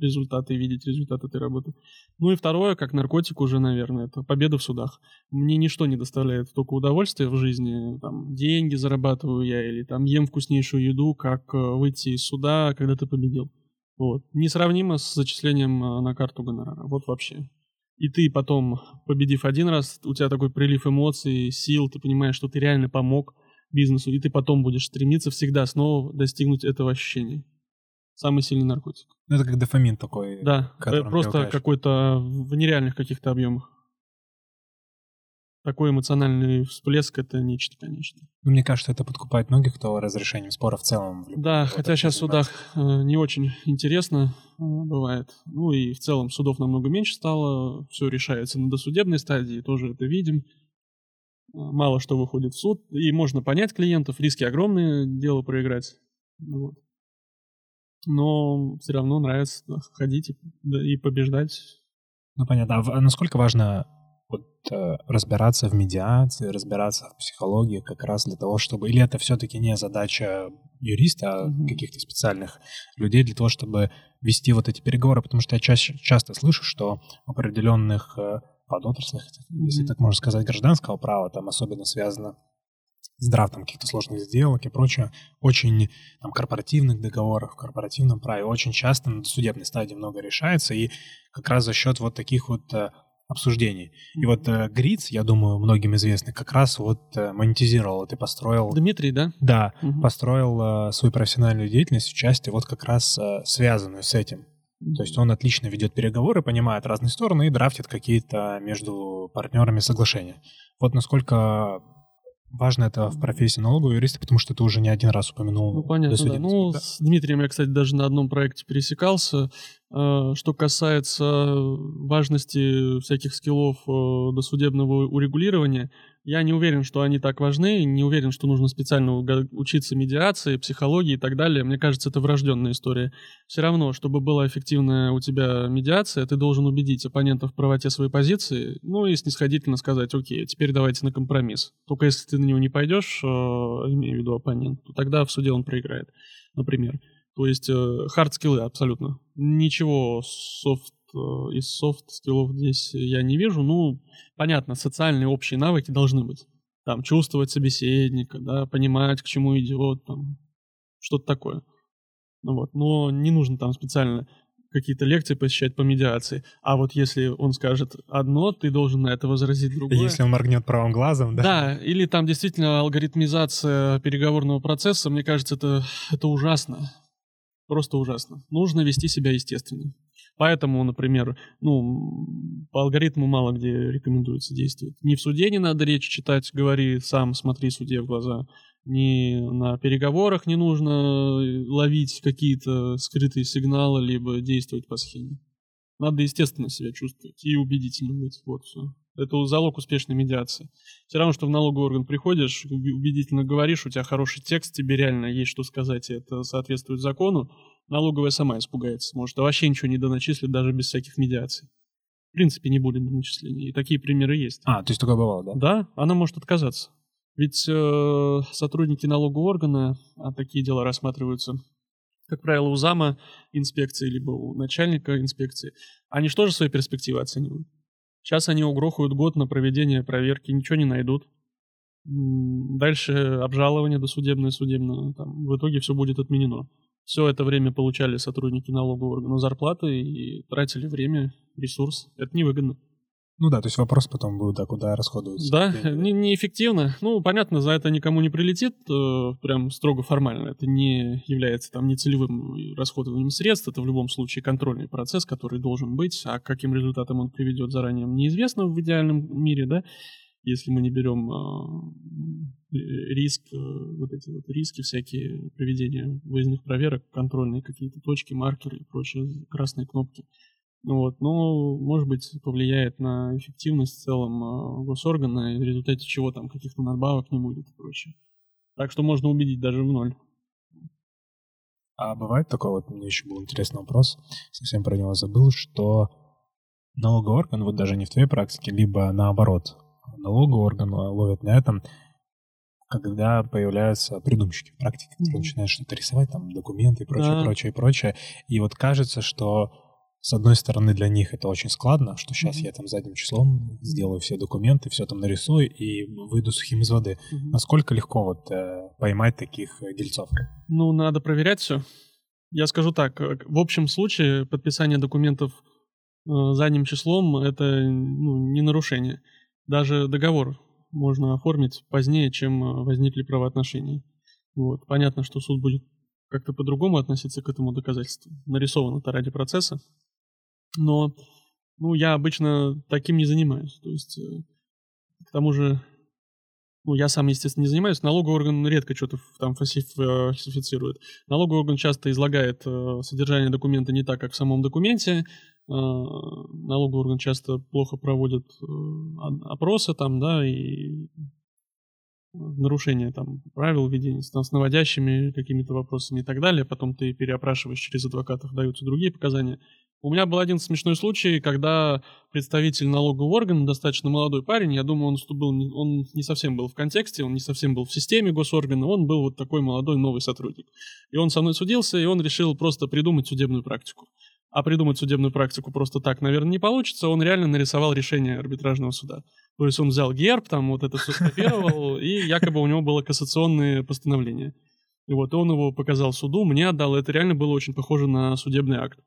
результаты, видеть результаты этой работы. Ну и второе, как наркотик уже, наверное, это победа в судах. Мне ничто не доставляет только удовольствия в жизни, там, деньги зарабатываю я или там ем вкуснейшую еду, как э, выйти из суда, когда ты победил. Вот. Несравнимо с зачислением э, на карту гонорара. Вот вообще и ты потом, победив один раз, у тебя такой прилив эмоций, сил, ты понимаешь, что ты реально помог бизнесу, и ты потом будешь стремиться всегда снова достигнуть этого ощущения. Самый сильный наркотик. Ну, это как дофамин такой. Да, просто какой-то в нереальных каких-то объемах такой эмоциональный всплеск — это нечто, конечно. Ну, мне кажется, это подкупает многих, кто разрешением спора в целом. В да, хотя сейчас в судах э, не очень интересно э, бывает. Ну и в целом судов намного меньше стало, все решается на досудебной стадии, тоже это видим. Э, мало что выходит в суд, и можно понять клиентов, риски огромные, дело проиграть. Вот. Но все равно нравится ходить и, и побеждать. Ну понятно. А насколько важно вот э, разбираться в медиации, разбираться в психологии как раз для того, чтобы... Или это все-таки не задача юриста, а mm-hmm. каких-то специальных людей для того, чтобы вести вот эти переговоры, потому что я чаще, часто слышу, что в определенных э, подотраслях, mm-hmm. если так можно сказать, гражданского права, там особенно связано с драфтом каких-то сложных сделок и прочее, очень там, корпоративных договоров, в корпоративном праве очень часто на судебной стадии много решается, и как раз за счет вот таких вот э, обсуждений. И вот э, Гриц, я думаю, многим известный, как раз вот э, монетизировал и построил... Дмитрий, да? Да, угу. построил э, свою профессиональную деятельность, участие вот как раз э, связанную с этим. То есть он отлично ведет переговоры, понимает разные стороны и драфтит какие-то между партнерами соглашения. Вот насколько Важно это в профессии налогового юриста, потому что ты уже не один раз упомянул. Ну, понятно, да. Ну, да? с Дмитрием я, кстати, даже на одном проекте пересекался. А, что касается важности всяких скиллов э, досудебного урегулирования, я не уверен, что они так важны, не уверен, что нужно специально учиться медиации, психологии и так далее. Мне кажется, это врожденная история. Все равно, чтобы была эффективная у тебя медиация, ты должен убедить оппонента в правоте своей позиции, ну и снисходительно сказать, окей, теперь давайте на компромисс. Только если ты на него не пойдешь, э, имею в виду оппонент, то тогда в суде он проиграет, например. То есть хард-скиллы абсолютно. Ничего софт э, из софт-скиллов здесь я не вижу. Ну, понятно, социальные общие навыки должны быть. Там, чувствовать собеседника, да, понимать, к чему идет, там, что-то такое. Ну вот, но не нужно там специально какие-то лекции посещать по медиации. А вот если он скажет одно, ты должен на это возразить другое. Если он моргнет правым глазом, да? Да, или там действительно алгоритмизация переговорного процесса, мне кажется, это, это ужасно. Просто ужасно. Нужно вести себя естественно. Поэтому, например, ну, по алгоритму мало где рекомендуется действовать. Ни в суде не надо речь читать, говори сам, смотри суде в глаза. Ни на переговорах не нужно ловить какие-то скрытые сигналы, либо действовать по схеме. Надо естественно себя чувствовать и убедительно быть. Вот все. Это залог успешной медиации. Все равно, что в налоговый орган приходишь, убедительно говоришь, у тебя хороший текст, тебе реально есть что сказать, и это соответствует закону, налоговая сама испугается. Может, вообще ничего не доначислит даже без всяких медиаций. В принципе, не будет начисления. И такие примеры есть. А, то есть такое бывало, да? Да, она может отказаться. Ведь э, сотрудники налогового органа, а такие дела рассматриваются, как правило, у зама инспекции, либо у начальника инспекции, они что же свои перспективы оценивают? Сейчас они угрохают год на проведение проверки, ничего не найдут. Дальше обжалование досудебное, судебное. Там, в итоге все будет отменено. Все это время получали сотрудники налогового органа зарплаты и тратили время, ресурс. Это невыгодно. Ну да, то есть вопрос потом будет, да, куда расходуются. Да, не, неэффективно. Ну, понятно, за это никому не прилетит, э, прям строго формально. Это не является там нецелевым расходованием средств, это в любом случае контрольный процесс, который должен быть, а каким результатом он приведет заранее неизвестно в идеальном мире, да, если мы не берем э, риск, э, вот эти вот риски всякие проведения выездных проверок, контрольные какие-то точки, маркеры и прочие красные кнопки. Вот, но, может быть, повлияет на эффективность в целом э, госоргана, и в результате чего там каких-то надбавок не будет и прочее. Так что можно убедить даже в ноль. А бывает такое, вот мне еще был интересный вопрос, совсем про него забыл, что налоговый орган, вот даже не в твоей практике, либо наоборот, налоговый орган ловит на этом, когда появляются придумщики практики, которые mm-hmm. начинают что-то рисовать, там, документы и прочее, да. прочее, прочее. И вот кажется, что с одной стороны, для них это очень складно, что сейчас mm-hmm. я там задним числом сделаю все документы, все там нарисую и выйду сухим из воды. Mm-hmm. Насколько легко вот э, поймать таких э, дельцов? Ну, надо проверять все. Я скажу так, э, в общем случае подписание документов э, задним числом — это ну, не нарушение. Даже договор можно оформить позднее, чем э, возникли правоотношения. Вот. Понятно, что суд будет как-то по-другому относиться к этому доказательству. Нарисовано это ради процесса. Но ну, я обычно таким не занимаюсь. То есть, э, к тому же, ну, я сам, естественно, не занимаюсь. Налоговый орган редко что-то там фальсифицирует. Налоговый орган часто излагает э, содержание документа не так, как в самом документе. Э, налоговый орган часто плохо проводит опросы там, да, и нарушение там правил ведения там, с наводящими какими-то вопросами и так далее. Потом ты переопрашиваешь через адвокатов, даются другие показания. У меня был один смешной случай, когда представитель налогового органа, достаточно молодой парень, я думаю, он, был, он не совсем был в контексте, он не совсем был в системе госоргана, он был вот такой молодой новый сотрудник. И он со мной судился, и он решил просто придумать судебную практику. А придумать судебную практику просто так, наверное, не получится. Он реально нарисовал решение арбитражного суда. То есть он взял герб, там вот это все скопировал, и якобы у него было кассационное постановление. И вот он его показал суду, мне отдал, это реально было очень похоже на судебный акт.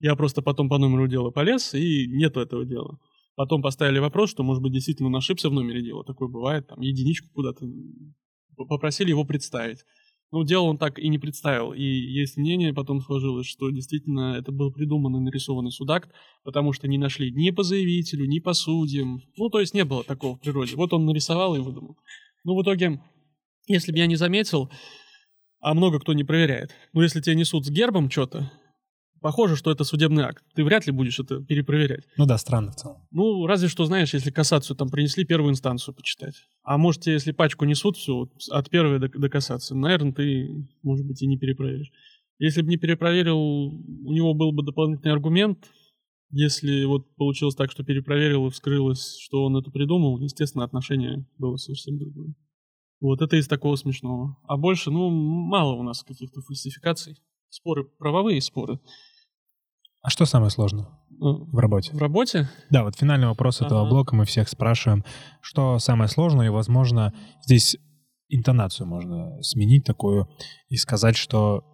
Я просто потом по номеру дела полез, и нету этого дела. Потом поставили вопрос, что, может быть, действительно он ошибся в номере дела. Такое бывает, там, единичку куда-то. Попросили его представить. Ну, дело он так и не представил. И есть мнение, потом сложилось, что действительно это был придуманный нарисованный судакт, потому что не нашли ни по заявителю, ни по судьям. Ну, то есть не было такого в природе. Вот он нарисовал и выдумал. Ну, в итоге, если бы я не заметил, а много кто не проверяет. Ну, если тебе несут с гербом что-то, похоже, что это судебный акт. Ты вряд ли будешь это перепроверять. Ну да, странно в целом. Ну, разве что, знаешь, если кассацию там принесли, первую инстанцию почитать. А может, тебе, если пачку несут, все, от первой до, до кассации, наверное, ты, может быть, и не перепроверишь. Если бы не перепроверил, у него был бы дополнительный аргумент. Если вот получилось так, что перепроверил и вскрылось, что он это придумал, естественно, отношение было совсем другое. Вот это из такого смешного. А больше, ну, мало у нас каких-то фальсификаций. Споры, правовые споры. А что самое сложное ну, в работе? В работе? Да, вот финальный вопрос ага. этого блока мы всех спрашиваем, что самое сложное, и, возможно, здесь интонацию можно сменить такую и сказать, что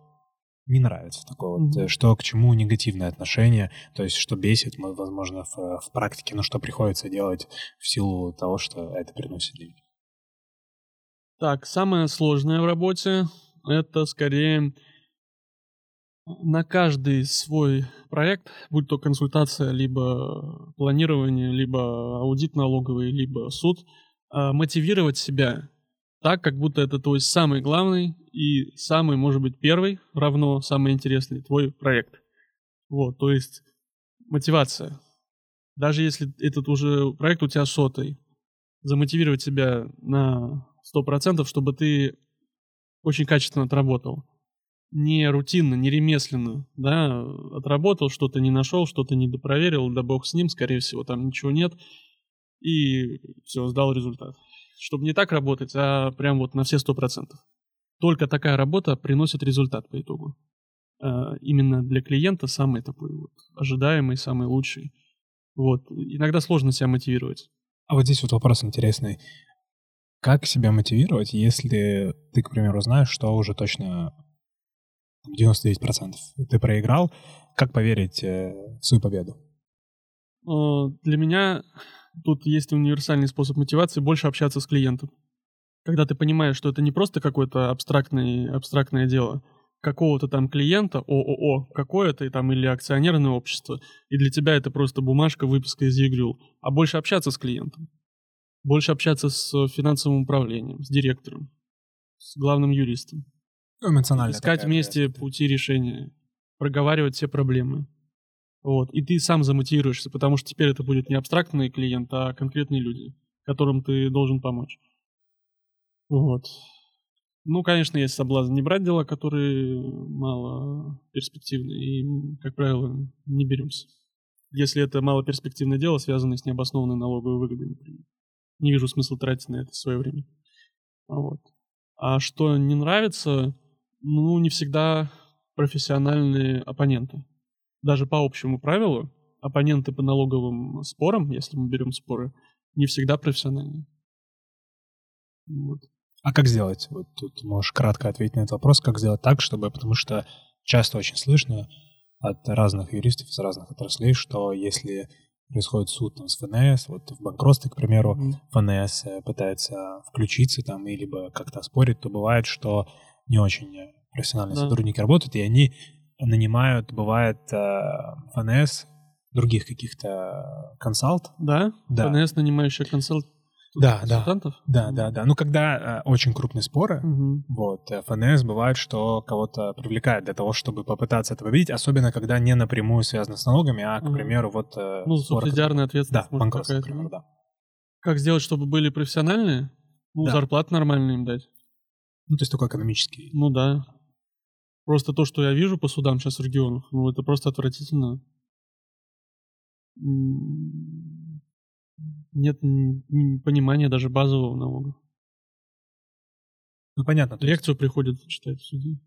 не нравится такое mm-hmm. вот, что к чему негативное отношение, то есть что бесит, возможно, в, в практике, но что приходится делать в силу того, что это приносит деньги. Так, самое сложное в работе — это скорее на каждый свой проект, будь то консультация, либо планирование, либо аудит налоговый, либо суд, а, мотивировать себя так, как будто это твой самый главный и самый, может быть, первый, равно самый интересный твой проект. Вот, то есть мотивация. Даже если этот уже проект у тебя сотый, замотивировать себя на 100%, чтобы ты очень качественно отработал не рутинно, не ремесленно, да, отработал, что-то не нашел, что-то не допроверил, да бог с ним, скорее всего, там ничего нет, и все, сдал результат. Чтобы не так работать, а прям вот на все сто процентов. Только такая работа приносит результат по итогу. А именно для клиента самый такой вот ожидаемый, самый лучший. Вот. Иногда сложно себя мотивировать. А вот здесь вот вопрос интересный. Как себя мотивировать, если ты, к примеру, знаешь, что уже точно 99% ты проиграл. Как поверить э, в свою победу? Для меня тут есть универсальный способ мотивации больше общаться с клиентом. Когда ты понимаешь, что это не просто какое-то абстрактное, абстрактное дело какого-то там клиента, ООО, какое-то там или акционерное общество, и для тебя это просто бумажка, выписка из ЕГРЮЛ, а больше общаться с клиентом, больше общаться с финансовым управлением, с директором, с главным юристом. Ну, эмоционально. Искать вместе пути решения, проговаривать все проблемы. Вот. И ты сам замотивируешься, потому что теперь это будет не абстрактный клиент, а конкретные люди, которым ты должен помочь. Вот. Ну, конечно, есть соблазн не брать дела, которые мало перспективны, и, как правило, не беремся. если это малоперспективное дело, связанное с необоснованной налоговой выгодой, например. Не вижу смысла тратить на это свое время. Вот. А что не нравится, ну, не всегда профессиональные оппоненты. Даже по общему правилу, оппоненты по налоговым спорам, если мы берем споры, не всегда профессиональные. Вот. А как сделать? Вот тут можешь кратко ответить на этот вопрос, как сделать так, чтобы, потому что часто очень слышно от разных юристов из разных отраслей, что если происходит суд там, с ФНС, вот в банкротстве, к примеру, mm-hmm. ФНС э, пытается включиться там и либо как-то спорить, то бывает, что не очень профессиональные да. сотрудники работают, и они нанимают, бывает, э, ФНС других каких-то консалт. Да? Да. ФНС, нанимающая консалт да, консультантов? Да, да, да. Ну, когда э, очень крупные споры, угу. вот, э, ФНС бывает, что кого-то привлекает для того, чтобы попытаться это победить, особенно когда не напрямую связано с налогами, а, к угу. примеру, вот... Э, ну, субсидиарная ответственность. Да, банкротство, например, да. Как сделать, чтобы были профессиональные? Ну, да. зарплат нормально им дать. Ну, то есть только экономический. Ну, да. Просто то, что я вижу по судам сейчас в регионах, ну, это просто отвратительно. Нет понимания даже базового налога. Ну, понятно. Лекцию есть... приходят читать судьи.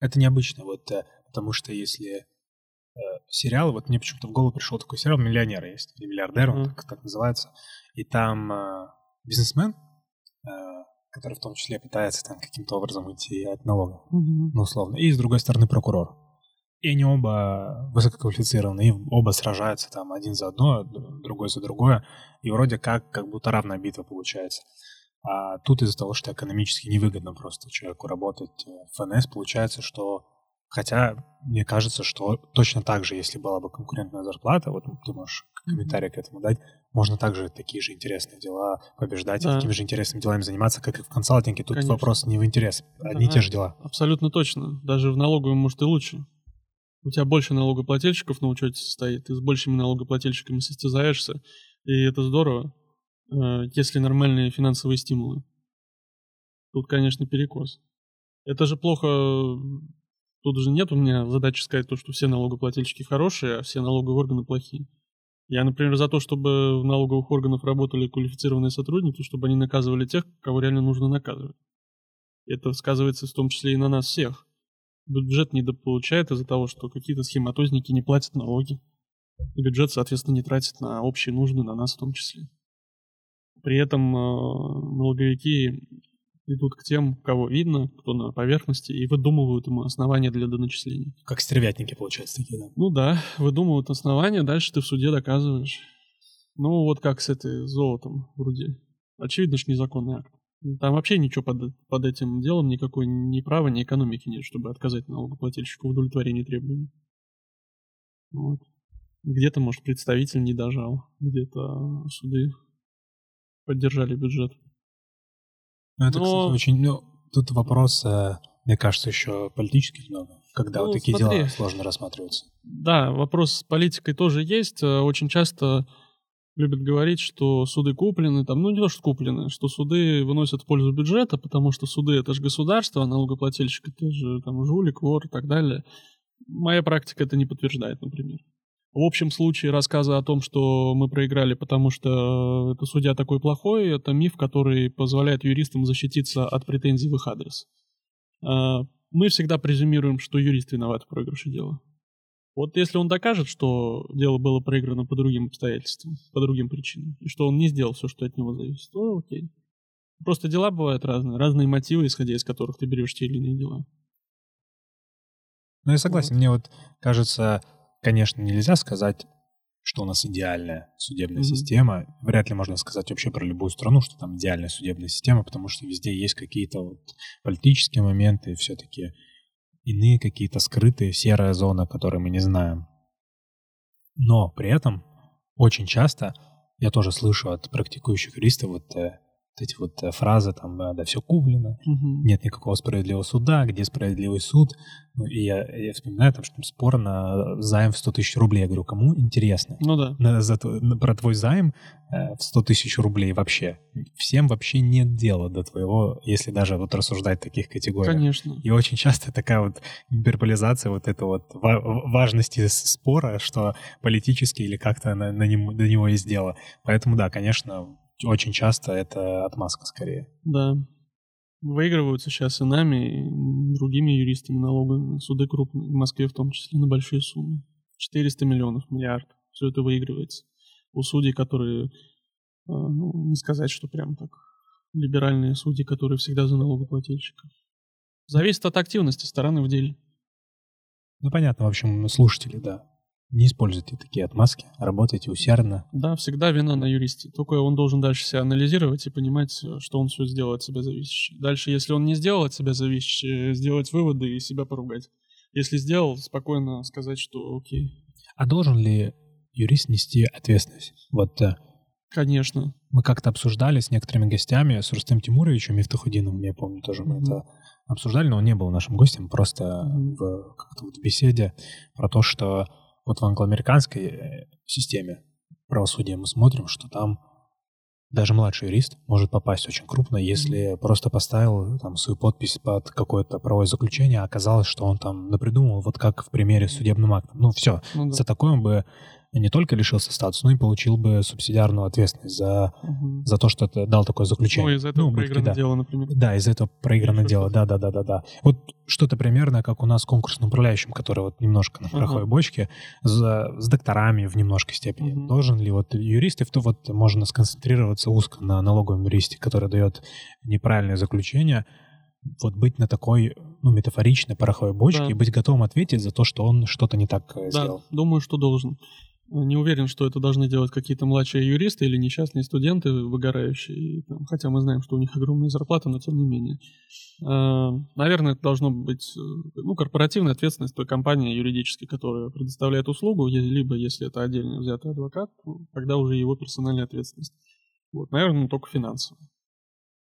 Это необычно, вот, э, потому что если э, сериал, вот мне почему-то в голову пришел такой сериал «Миллионер» есть, или «Миллиардер», он mm. так, так называется, и там э, бизнесмен, э, который в том числе пытается там каким-то образом уйти от налога, mm-hmm. ну, условно, и с другой стороны прокурор. И они оба высококвалифицированы, и оба сражаются там один за одно, другой за другое, и вроде как, как будто равная битва получается. А тут из-за того, что экономически невыгодно просто человеку работать в ФНС, получается, что Хотя мне кажется, что точно так же, если была бы конкурентная зарплата, вот ты можешь комментарий к этому дать, можно также такие же интересные дела побеждать, да. и такими же интересными делами заниматься, как и в консалтинге. Тут Конечно. вопрос не в интерес, одни и те же дела. Абсолютно точно. Даже в налоговом, может, и лучше у тебя больше налогоплательщиков на учете состоит, ты с большими налогоплательщиками состязаешься, и это здорово, э, если нормальные финансовые стимулы. Тут, конечно, перекос. Это же плохо, тут же нет у меня задачи сказать то, что все налогоплательщики хорошие, а все налоговые органы плохие. Я, например, за то, чтобы в налоговых органах работали квалифицированные сотрудники, чтобы они наказывали тех, кого реально нужно наказывать. Это сказывается в том числе и на нас всех бюджет недополучает из-за того, что какие-то схематозники не платят налоги. И бюджет, соответственно, не тратит на общие нужды, на нас в том числе. При этом э, налоговики идут к тем, кого видно, кто на поверхности, и выдумывают ему основания для доначисления. Как стервятники, получается, такие, да? Ну да, выдумывают основания, дальше ты в суде доказываешь. Ну вот как с этой золотом вроде. Очевидно, что незаконный акт. Там вообще ничего под, под этим делом, никакой ни права, ни экономики нет, чтобы отказать налогоплательщику в удовлетворении требований. Вот. Где-то, может, представитель не дожал, где-то суды поддержали бюджет. Ну, это, Но... кстати, очень... Ну, тут вопрос, э, мне кажется, еще политических много, когда ну, вот такие смотри. дела сложно рассматриваются. Да, вопрос с политикой тоже есть. Э, очень часто любят говорить, что суды куплены, там, ну не то, что куплены, что суды выносят в пользу бюджета, потому что суды это же государство, а налогоплательщик это же там жулик, вор и так далее. Моя практика это не подтверждает, например. В общем случае рассказы о том, что мы проиграли, потому что это судья такой плохой, это миф, который позволяет юристам защититься от претензий в их адрес. А, мы всегда презюмируем, что юрист виноват в проигрыше дела. Вот если он докажет, что дело было проиграно по другим обстоятельствам, по другим причинам, и что он не сделал все, что от него зависит, то окей. Просто дела бывают разные, разные мотивы, исходя из которых ты берешь те или иные дела. Ну, я согласен. Вот. Мне вот кажется, конечно, нельзя сказать, что у нас идеальная судебная mm-hmm. система. Вряд ли можно сказать вообще про любую страну, что там идеальная судебная система, потому что везде есть какие-то вот политические моменты, все-таки иные какие-то скрытые серая зона, которые мы не знаем. Но при этом очень часто я тоже слышу от практикующих юристов, вот э, вот эти вот э, фразы там, да, все куплено, Мгм. нет никакого справедливого суда, где справедливый суд. Ну, и я, я вспоминаю, там, что там спор на займ в 100 тысяч рублей. Я говорю, кому интересно? Ну да. На- за на- про твой займ э, в 100 тысяч рублей вообще. Всем вообще нет дела до твоего, если даже вот рассуждать в таких категориях. Конечно. И очень часто такая вот гиперболизация вот этой вот ва- важности спора, что политически или как-то на, на нем- до него есть дело. Поэтому да, конечно, очень часто это отмазка скорее. Да. Выигрываются сейчас и нами, и другими юристами налоговыми. Суды крупные, в Москве в том числе, на большие суммы. 400 миллионов, миллиард. Все это выигрывается. У судей, которые, э, ну, не сказать, что прям так, либеральные судьи, которые всегда за налогоплательщиков. Зависит от активности стороны в деле. Ну, понятно, в общем, слушатели, да. Не используйте такие отмазки, работайте усердно. Да, всегда вина на юристе. Только он должен дальше себя анализировать и понимать, э, что он все сделал от себя зависящее. Дальше, если он не сделал от себя зависящее, сделать выводы и себя поругать. Если сделал, спокойно сказать, что окей. А должен ли юрист нести ответственность? Вот э, Конечно. мы как-то обсуждали с некоторыми гостями, с Рустем Тимуровичем Мифтахудиновым, я помню, тоже мы Мгм. это обсуждали, но он не был нашим гостем, просто Мгм. в, как-то вот в беседе про то, что вот в англоамериканской э, системе правосудия мы смотрим, что там даже младший юрист может попасть очень крупно, если просто поставил там свою подпись под какое-то правовое заключение, а оказалось, что он там напридумывал, вот как в примере с судебным актом. Ну, все, Ну да. за такое бы не только лишился статуса, но и получил бы субсидиарную ответственность за, Мгм. за то, что ты дал такое заключение. Ну, из-за этого убытки, проиграно да. дело, например. Да, из-за этого проиграно Еще дело. Да, да, да, да, да. Вот что-то примерно, как у нас конкурсным управляющим, который вот немножко на пороховой Ага. бочке, за- с докторами в немножкой степени. Мгм. Должен ли вот юрист, и в то вот можно сконцентрироваться узко на налоговом юристе, который дает неправильное заключение, вот быть на такой, ну, метафоричной пороховой бочке Да. и быть готовым ответить за то, что он что-то не так э, Да, сделал. думаю, что должен. Не уверен, что это должны делать какие-то младшие юристы или несчастные студенты, выгорающие. Хотя мы знаем, что у них огромные зарплаты, но тем не менее. А, Наверное, это должно быть э, ну, корпоративная ответственность той компании юридической, которая предоставляет услугу, либо если это отдельно взятый адвокат, то тогда уже его персональная ответственность. Вот, наверное, только финансовая.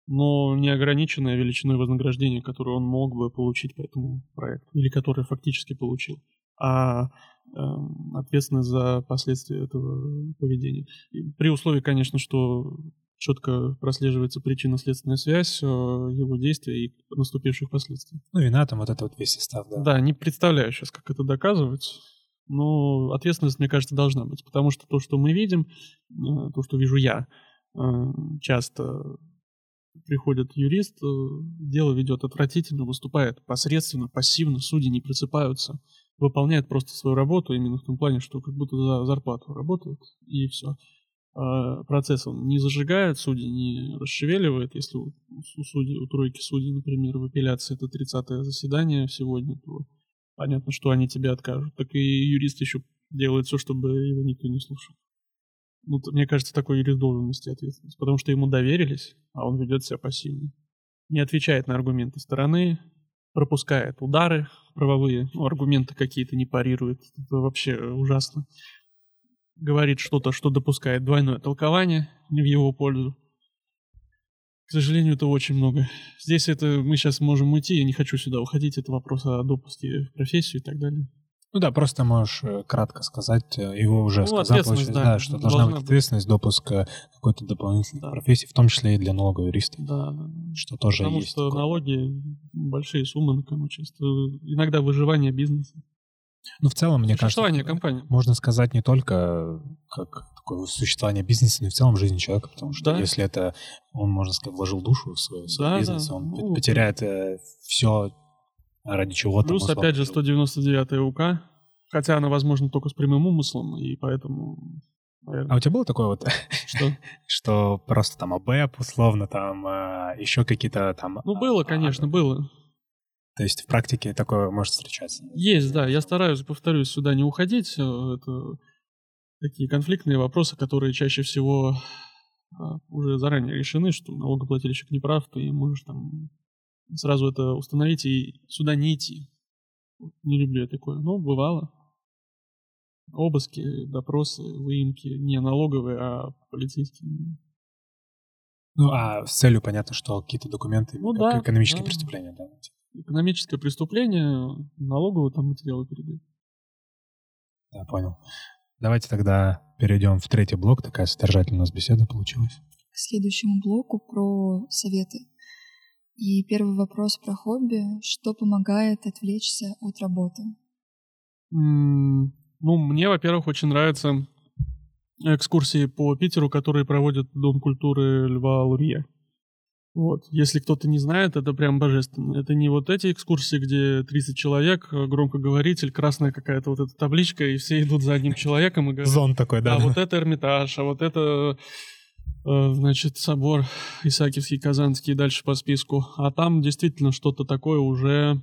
Но не ограниченная величиной вознаграждения, которое он мог бы получить по этому проекту, или которое фактически получил а эм, ответственность за последствия этого поведения. И при условии, конечно, что четко прослеживается причинно-следственная связь э, его действий и наступивших последствий. Ну, вина там вот это вот весь состав, да. Да, не представляю сейчас, как это доказывать, но ответственность, мне кажется, должна быть, потому что то, что мы видим, э, то, что вижу я, э, часто приходит юрист, дело ведет отвратительно, выступает посредственно, пассивно, судьи не просыпаются, выполняет просто свою работу именно в том плане, что как будто за зарплату работает, и все. Процесс он не зажигает, судьи не расшевеливает. Если у, у судей, у тройки судей, например, в апелляции это 30-е заседание сегодня, то понятно, что они тебе откажут. Так и юрист еще делает все, чтобы его никто не слушал. Ну, мне кажется, такой юрист должен нести ответственность, потому что ему доверились, а он ведет себя пассивно. Не отвечает на аргументы стороны, пропускает удары правовые, ну, аргументы какие-то не парирует. Это вообще ужасно. Говорит что-то, что допускает двойное толкование не в его пользу. К сожалению, это очень много. Здесь это мы сейчас можем уйти, я не хочу сюда уходить, это вопрос о допуске в профессию и так далее. Ну да, просто можешь э, кратко сказать, э, его уже Ну, сказал, получается, да, что должна должна быть быть. ответственность, допуск э, какой-то дополнительной Да. профессии, в том числе и для налогового юриста, Да, да, да. что тоже Потому есть. что такое. налоги большие суммы на кону часто. Иногда выживание бизнеса. Ну, в целом, мне кажется, компании. можно сказать не только как такое существование бизнеса, но и в целом жизни человека, потому что Да. если это он, можно сказать, вложил душу в свой, в свой Да, бизнес, да. он Ну, потеряет все, ради чего там Плюс, условно опять же, жил. 199 УК. Хотя она, возможно, только с прямым умыслом, и поэтому, А наверное, у тебя было такое вот, что... что просто там АБЭП, условно, там а, еще какие-то там... Ну, было, а, конечно, а, было. То есть в практике такое может встречаться. Есть, да. Я стараюсь, повторюсь, сюда не уходить. Э, Это такие конфликтные вопросы, которые чаще всего а, уже заранее решены, что налогоплательщик не прав, ты можешь там сразу это установить и сюда не идти. Не люблю я такое. Но бывало. Обыски, допросы, выемки не налоговые, а полицейские. Ну, а с целью понятно, что какие-то документы, Ну как да, экономические да. преступления, да. Экономическое преступление, налоговую там материалы передают. Да, понял. Давайте тогда перейдем в третий блок. Такая содержательная у нас беседа получилась. К следующему блоку про советы. И первый вопрос про хобби. Что помогает отвлечься от работы? М, Ну, мне, во-первых, очень нравятся экскурсии по Питеру, которые проводит Дом культуры Льва Лурье. Вот. Если кто-то не знает, это прям божественно. Это не вот эти экскурсии, где 30 человек, громкоговоритель, красная какая-то вот эта табличка, и все идут за одним человеком и говорят, Зон такой, да. а вот это Эрмитаж, а вот это, значит, собор Исаакиевский, Казанский, и дальше по списку. А там действительно что-то такое уже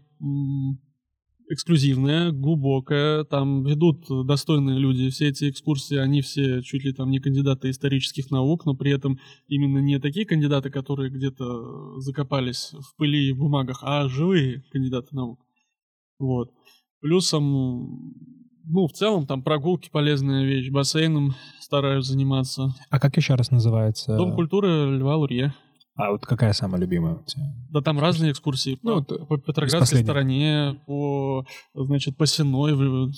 эксклюзивное, глубокое. Там ведут достойные люди. Все эти экскурсии, они все чуть ли там не кандидаты исторических наук, но при этом именно не такие кандидаты, которые где-то закопались в пыли и бумагах, а живые кандидаты наук. Вот. Плюсом, ну, в целом, там прогулки полезная вещь, бассейном стараюсь заниматься. А как еще раз называется? Дом культуры Льва Лурье. А вот какая самая любимая у тебя? Да там разные экскурсии. Ну, по, вот по Петроградской стороне, по, значит, по Сеной,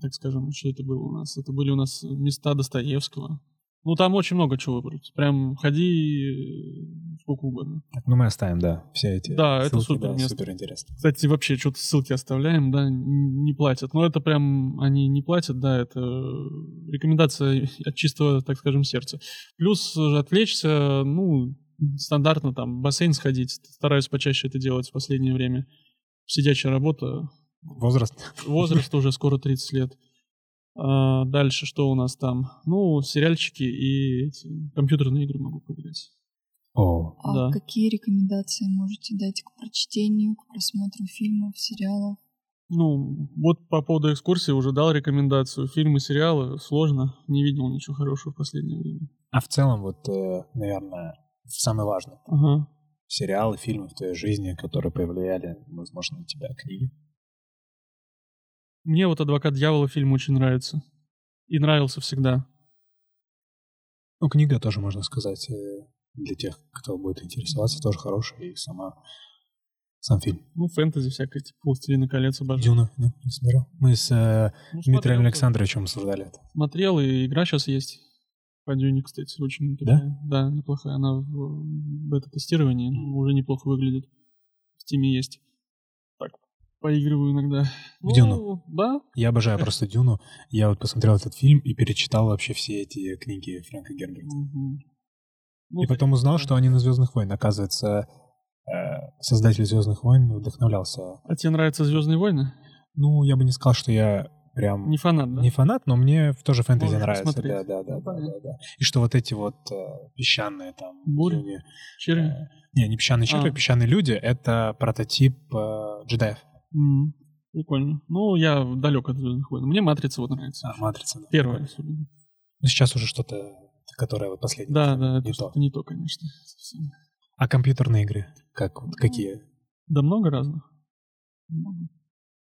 так скажем, что это было у нас? Это были у нас места Достоевского. Ну, там очень много чего выбрать. Прям ходи сколько угодно. Так, ну мы оставим, да, все эти Да, это ссылки, супер да, место. супер интересно. Кстати, вообще что-то ссылки оставляем, да, не платят. Но это прям, они не платят, да, это рекомендация от чистого, так скажем, сердца. Плюс отвлечься, ну, стандартно там в бассейн сходить. Стараюсь почаще это делать в последнее время. Сидячая работа, Возраст? возраст уже скоро 30 лет. А, дальше что у нас там? Ну, сериальчики и эти, компьютерные игры могу поиграть. О, А Да. какие рекомендации можете дать к прочтению, к просмотру фильмов, сериалов? Ну, вот по поводу экскурсии уже дал рекомендацию. Фильмы, сериалы сложно. Не видел ничего хорошего в последнее время. а в целом вот, э, наверное, самый важный Ага. сериалы, фильмы в твоей жизни, которые повлияли, возможно, на тебя, книги. Мне вот «Адвокат дьявола» фильм очень нравится. И нравился всегда. Ну, книга тоже, можно сказать, э, для тех, кто будет интересоваться, тоже хорошая, и сама сам фильм. Ну, фэнтези всякое, типа «Властелина колец» обожаю. Дюна, не, не смотрел? Мы с э, Ну, Дмитрием смотрел, Александровичем обсуждали это. Смотрел, и игра сейчас есть. По Дюне, кстати, очень такая. Да, неплохая. Она в бета-тестировании ну, уже неплохо выглядит. В Стиме есть. Поигрываю иногда. В Дюну? Да. Я обожаю просто Дюну. Я вот посмотрел этот фильм и перечитал вообще все эти книги Фрэнка Герберта. Ну, И потом узнал, что они на Звездных войн. Оказывается, э, создатель Звездных войн вдохновлялся. А тебе нравятся Звездные войны? Ну, я бы не сказал, что я прям Не фанат, да? не фанат, но мне тоже фэнтези Можно нравится. посмотреть. Да, да, да, Ну, да, да, да. И что вот эти вот э, песчаные там Бури? люди, Черви? э, не, не песчаные черви, А. песчаные люди, это прототип э, джедаев. М, Прикольно. Ну, я далек от Звездных войн. Мне Матрица вот нравится. А, матрица. Да. Первая особенно. Ну, сейчас уже что-то, которое вот последнее. Да, да, это не то. не то, конечно. совсем. А компьютерные игры? Как, вот, какие? Да много разных. Много.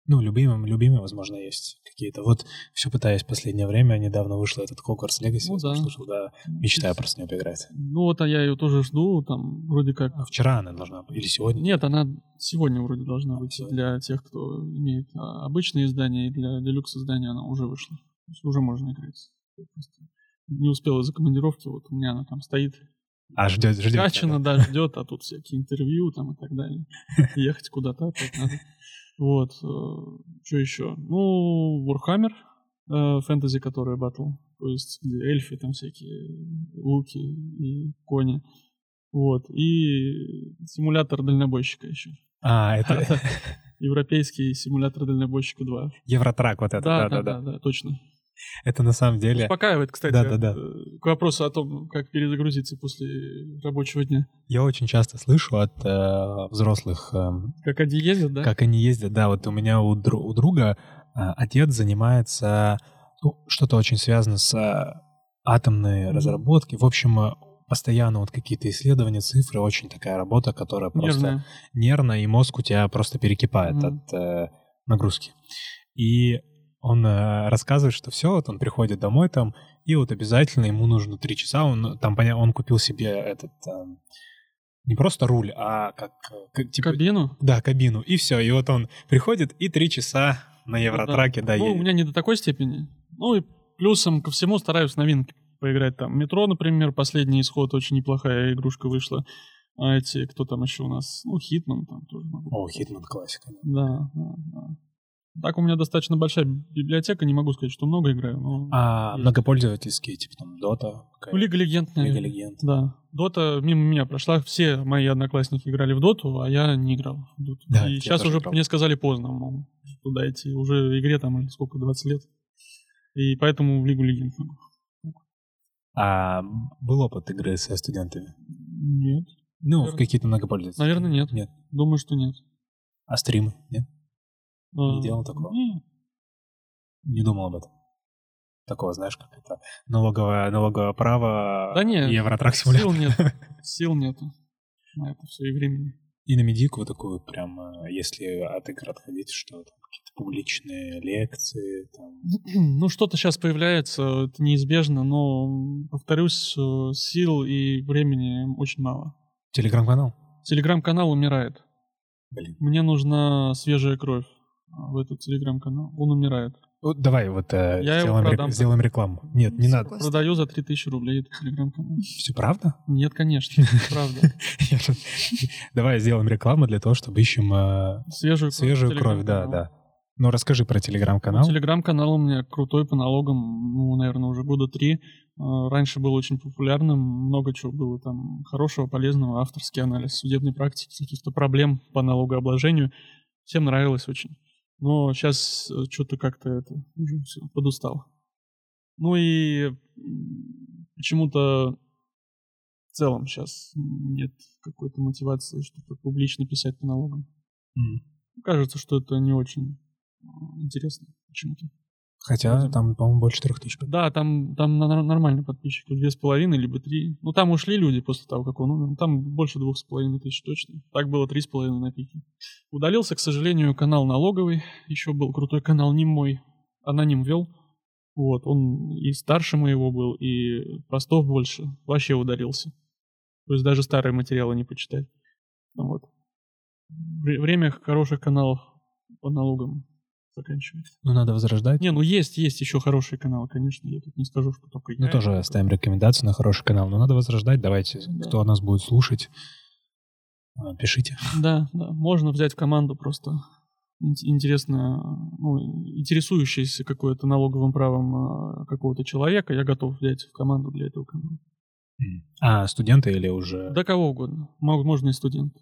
Ну, любимым, любимые, возможно, есть какие-то. Вот все пытаюсь в последнее время. Недавно вышла этот Hogwarts Legacy. Ну да. слушал, да. Мечтаю просто в нее поиграть. Ну вот, а я ее тоже жду, там, вроде как. А вчера она должна быть. Или сегодня? Нет, она сегодня вроде должна быть сегодня. для тех, кто имеет а, обычные издания, и для делюкс издания она уже вышла. То есть уже можно играть. Не успел из-за командировки, вот у меня она там стоит. А, ждет, ждет. Скачано, да, ждет, а тут всякие интервью там и так далее. Ехать куда-то опять надо. Вот. Что еще? Ну, Warhammer, э, фэнтези, которая батл. То есть, где эльфы, там всякие луки и кони. Вот. И симулятор дальнобойщика еще. А, это Европейский симулятор дальнобойщика 2. Евротрак вот это. Да, Да, да, да, да, да, точно. Это на самом деле... Успокаивает, кстати, Да-да-да. э, к вопросу о том, как перезагрузиться после рабочего дня. Я очень часто слышу от э, взрослых, эм, Как они ездят, да? как они ездят. Да, вот у меня у, дру- у друга э, отец занимается, ну, что-то очень связано с э, атомной разработкой. В общем, э, постоянно вот какие-то исследования, цифры, очень такая работа, которая просто Нервная. нервно, и мозг у тебя просто перекипает Мгм. от э, нагрузки. И он э, рассказывает, что все, вот он приходит домой там, и вот обязательно ему нужно три часа, он там, поня- он купил себе этот, эм, не просто руль, а как... э, как, типа, Кабину? Да, кабину, и все, и вот он приходит, и три часа на Евротраке, да, Ну, у меня не до такой степени. Ну и плюсом ко всему стараюсь новинки поиграть там. Метро, например, последний исход, очень неплохая игрушка вышла. А эти, кто там еще у нас? Ну, Хитман там тоже могу. О, Хитман классика. да. Да, да, да. Так у меня достаточно большая библиотека, не могу сказать, что много играю, но... А Есть. многопользовательские, типа там Dota, Ну, Лига Легенд, Лига. Легенд. Да. Дота мимо меня прошла. Все мои одноклассники играли в Доту, а я не играл в Доту. Да, И сейчас уже играл. мне сказали поздно, мол, туда идти. Уже игре там сколько, 20 лет. И поэтому в Лигу Легенд. могу. А был опыт игры со студентами? Нет. Ну, в Наверное. какие-то многопользовательские. Наверное, нет. Нет. Думаю, что нет. А стримы? Нет? Не делал такого? Нет. Не думал об этом. Такого, знаешь, как это налоговое, налоговое право Да нет. Евротрак Сил симулятор. нет. Сил нету. На это все и времени. И на медику такую прям, э, если от игр отходить, что там какие-то публичные лекции, там... Ну, что-то сейчас появляется, это неизбежно, но, повторюсь, э, сил и времени очень мало. Телеграм-канал? Телеграм-канал умирает. Блин. Мне нужна свежая кровь в этот телеграм-канал. Он умирает. Вот давай вот э, Я его сделаем, рек- продам. сделаем рекламу. Нет, не надо. Продаю за 3000 рублей этот телеграм-канал. Все правда? Нет, конечно, правда. Давай сделаем рекламу для того, чтобы ищем э, Свежую кровь. свежую кровь, да, телеграм-канал. да. Ну, расскажи про Ну, телеграм-канал. Телеграм-канал у меня крутой по налогам, ну, наверное, уже года три. А, Раньше был очень популярным, много чего было там хорошего, полезного, авторский анализ судебной практики, каких-то проблем по налогообложению. Всем нравилось очень. Но сейчас что-то как-то это уже все подустал. Ну и почему-то в целом сейчас нет какой-то мотивации что-то публично писать по налогам. М. Кажется, что это не очень э, интересно почему-то. Хотя там, по-моему, больше трех тысяч. Да, там, там нормально подписчиков, две с половиной, либо три. Ну, там ушли люди после того, как он умер. Там больше двух с половиной тысяч точно. Так было три с половиной на пике. Удалился, к сожалению, канал налоговый. Еще был крутой канал не мой. Аноним вел. Вот, он и старше моего был, и постов больше. Вообще удалился. То есть даже старые материалы не почитать. Вот. Вре- Время хороших каналов по налогам заканчивается. Ну, надо возрождать. Не, ну есть, есть еще хорошие каналы, конечно. Я тут не скажу, что только я. Ну, тоже оставим рекомендацию на хороший канал. Но надо возрождать. Давайте, Да. кто нас будет слушать, э, пишите. Да, да. Можно взять в команду просто ин- интересно, ну, интересующийся какое-то налоговым правом а, какого-то человека. Я готов взять в команду для этого канала. А, студенты или уже... Да кого угодно. Можно и студент.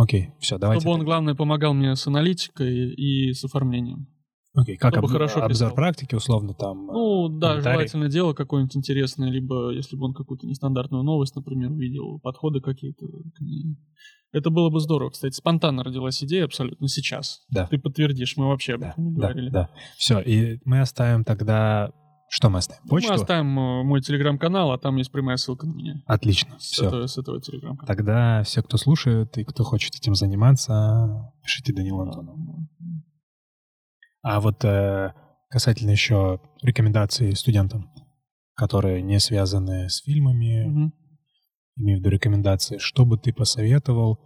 Окей, все, давайте. Чтобы он, главное, помогал мне с аналитикой и с оформлением. Окей, как об- хорошо обзор писал. практики, условно, там... э, Ну, да, комментарий. желательно дело какое-нибудь интересное, либо если бы он какую-то нестандартную новость, например, увидел, подходы какие-то к ней. Это было бы здорово. Кстати, спонтанно родилась идея абсолютно сейчас. Да. Ты подтвердишь, мы вообще об Да, этом не да, говорили. да. Все, и мы оставим тогда... Что мы оставим? Почту? Мы оставим э, мой телеграм-канал, а там есть прямая ссылка на меня. Отлично, С, все. этого, с этого телеграм-канала. Тогда все, кто слушает и кто хочет этим заниматься, пишите Данилу Антонову. А вот э, касательно еще рекомендаций студентам, которые не связаны с фильмами, Мгм. имею в виду рекомендации, что бы ты посоветовал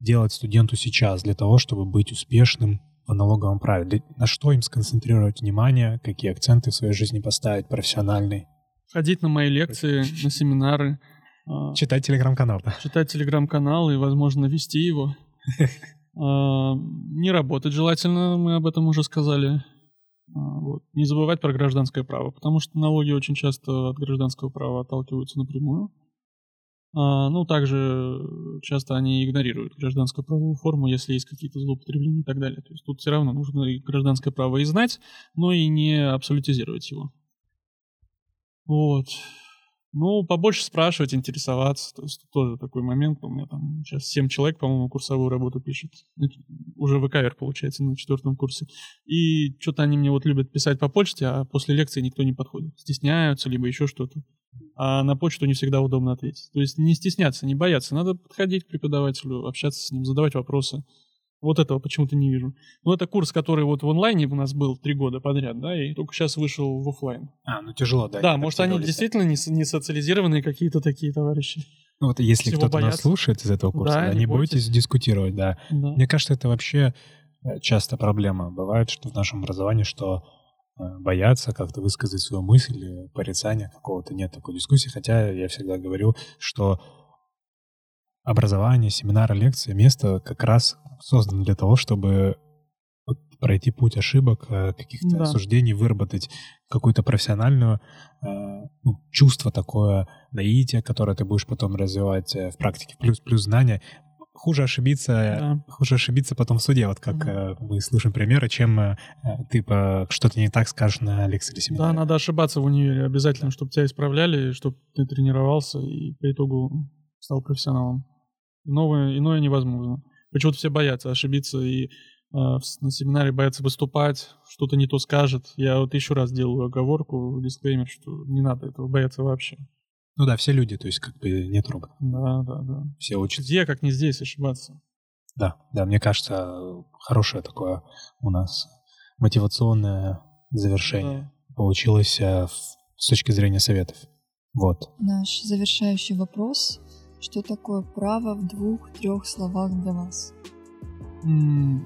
делать студенту сейчас для того, чтобы быть успешным по налоговому праву? Для- На что им сконцентрировать внимание, какие акценты в своей жизни поставить, профессиональный? Ходить на мои лекции, на семинары, а, Читать телеграм-канал, да? читать телеграм-канал и, возможно, вести его. А, Не работать желательно, мы об этом уже сказали. А, вот. Не забывать про гражданское право, потому что налоги очень часто от гражданского права отталкиваются напрямую. А, Ну, также часто они игнорируют гражданскую правовую форму, если есть какие-то злоупотребления и так далее. То есть тут все равно нужно и гражданское право и знать, но и не абсолютизировать его. Вот. Ну, побольше спрашивать, интересоваться. То есть тоже такой момент. У меня там сейчас 7 человек, по-моему, курсовую работу пишет. Ну, Уже ВКР, получается, на четвертом курсе. И что-то они мне вот любят писать по почте, а после лекции никто не подходит. Стесняются, либо еще что-то. А на почту не всегда удобно ответить. То есть не стесняться, не бояться. Надо подходить к преподавателю, общаться с ним, задавать вопросы. Вот этого почему-то не вижу. Ну, это курс, который вот в онлайне у нас был три года подряд, да, и только сейчас вышел в офлайн. А, ну тяжело, да. Да, может, они действительно не, не социализированные какие-то такие товарищи. Ну вот если кто-то нас слушает из этого курса, да, не бойтесь. бойтесь дискутировать, да. да. Мне кажется, это вообще э, часто проблема бывает, что в нашем образовании, что боятся как-то высказать свою мысль, порицания какого-то нет такой дискуссии, хотя я всегда говорю, что образование, семинары, лекции, место как раз создано для того, чтобы пройти путь ошибок, э, каких-то да. суждений, выработать какую-то профессиональную э, ну, чувство такое, наитие, которое ты будешь потом развивать э, в практике, плюс плюс знания. Хуже ошибиться, да. хуже ошибиться потом в суде, вот как да. мы слышим примеры, чем ты по что-то не так скажешь на лекции или семинаре. Да, надо ошибаться в универе обязательно, чтобы тебя исправляли, чтобы ты тренировался и по итогу стал профессионалом. Иное, иное невозможно. Почему-то все боятся ошибиться и э, на семинаре боятся выступать, что-то не то скажет. Я вот еще раз делаю оговорку, дисклеймер, что не надо этого бояться вообще. Ну да, все люди, то есть как бы нет роботов. Да, да, да. Все учатся. Где, как не здесь, ошибаться. Да, да, мне кажется, хорошее такое у нас мотивационное завершение да. получилось э, с точки зрения советов. Вот. Наш завершающий вопрос что такое право в двух-трех словах для вас? Mm,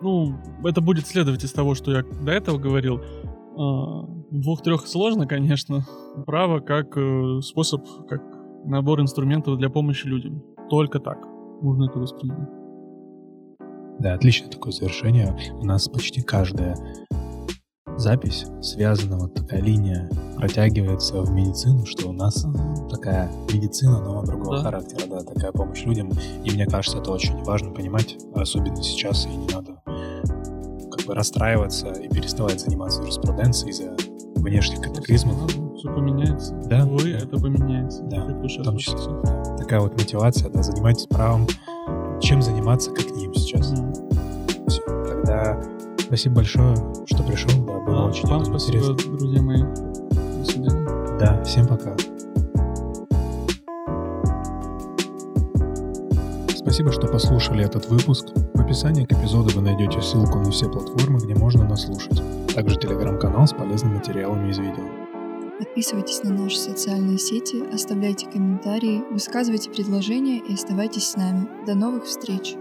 ну, это будет следовать из того, что я до этого говорил. Двух-трех сложно, конечно. Право как э, способ, как набор инструментов для помощи людям. Только так можно это воспринимать. Да, отличное такое завершение. У нас почти каждая запись связана, вот такая линия протягивается в медицину, что у нас такая медицина, но другого да. характера, да, такая помощь людям. И мне кажется, это очень важно понимать, особенно сейчас, и не надо как бы расстраиваться и переставать заниматься юриспруденцией из-за внешних катаклизмов. Все поменяется. Да. Да. это поменяется. Да, в том числе. Да. Такая вот мотивация, да, занимайтесь правом, чем заниматься, как ним сейчас. Mm. Все, тогда спасибо большое, что пришел, да, было а, очень Вам спасибо, интересно. друзья мои. До свидания. Да, всем пока. Спасибо, что послушали этот выпуск. Описании к эпизоду вы найдете ссылку на все платформы, где можно нас слушать. Также телеграм-канал с полезными материалами из видео. Подписывайтесь на наши социальные сети, оставляйте комментарии, высказывайте предложения и оставайтесь с нами. До новых встреч!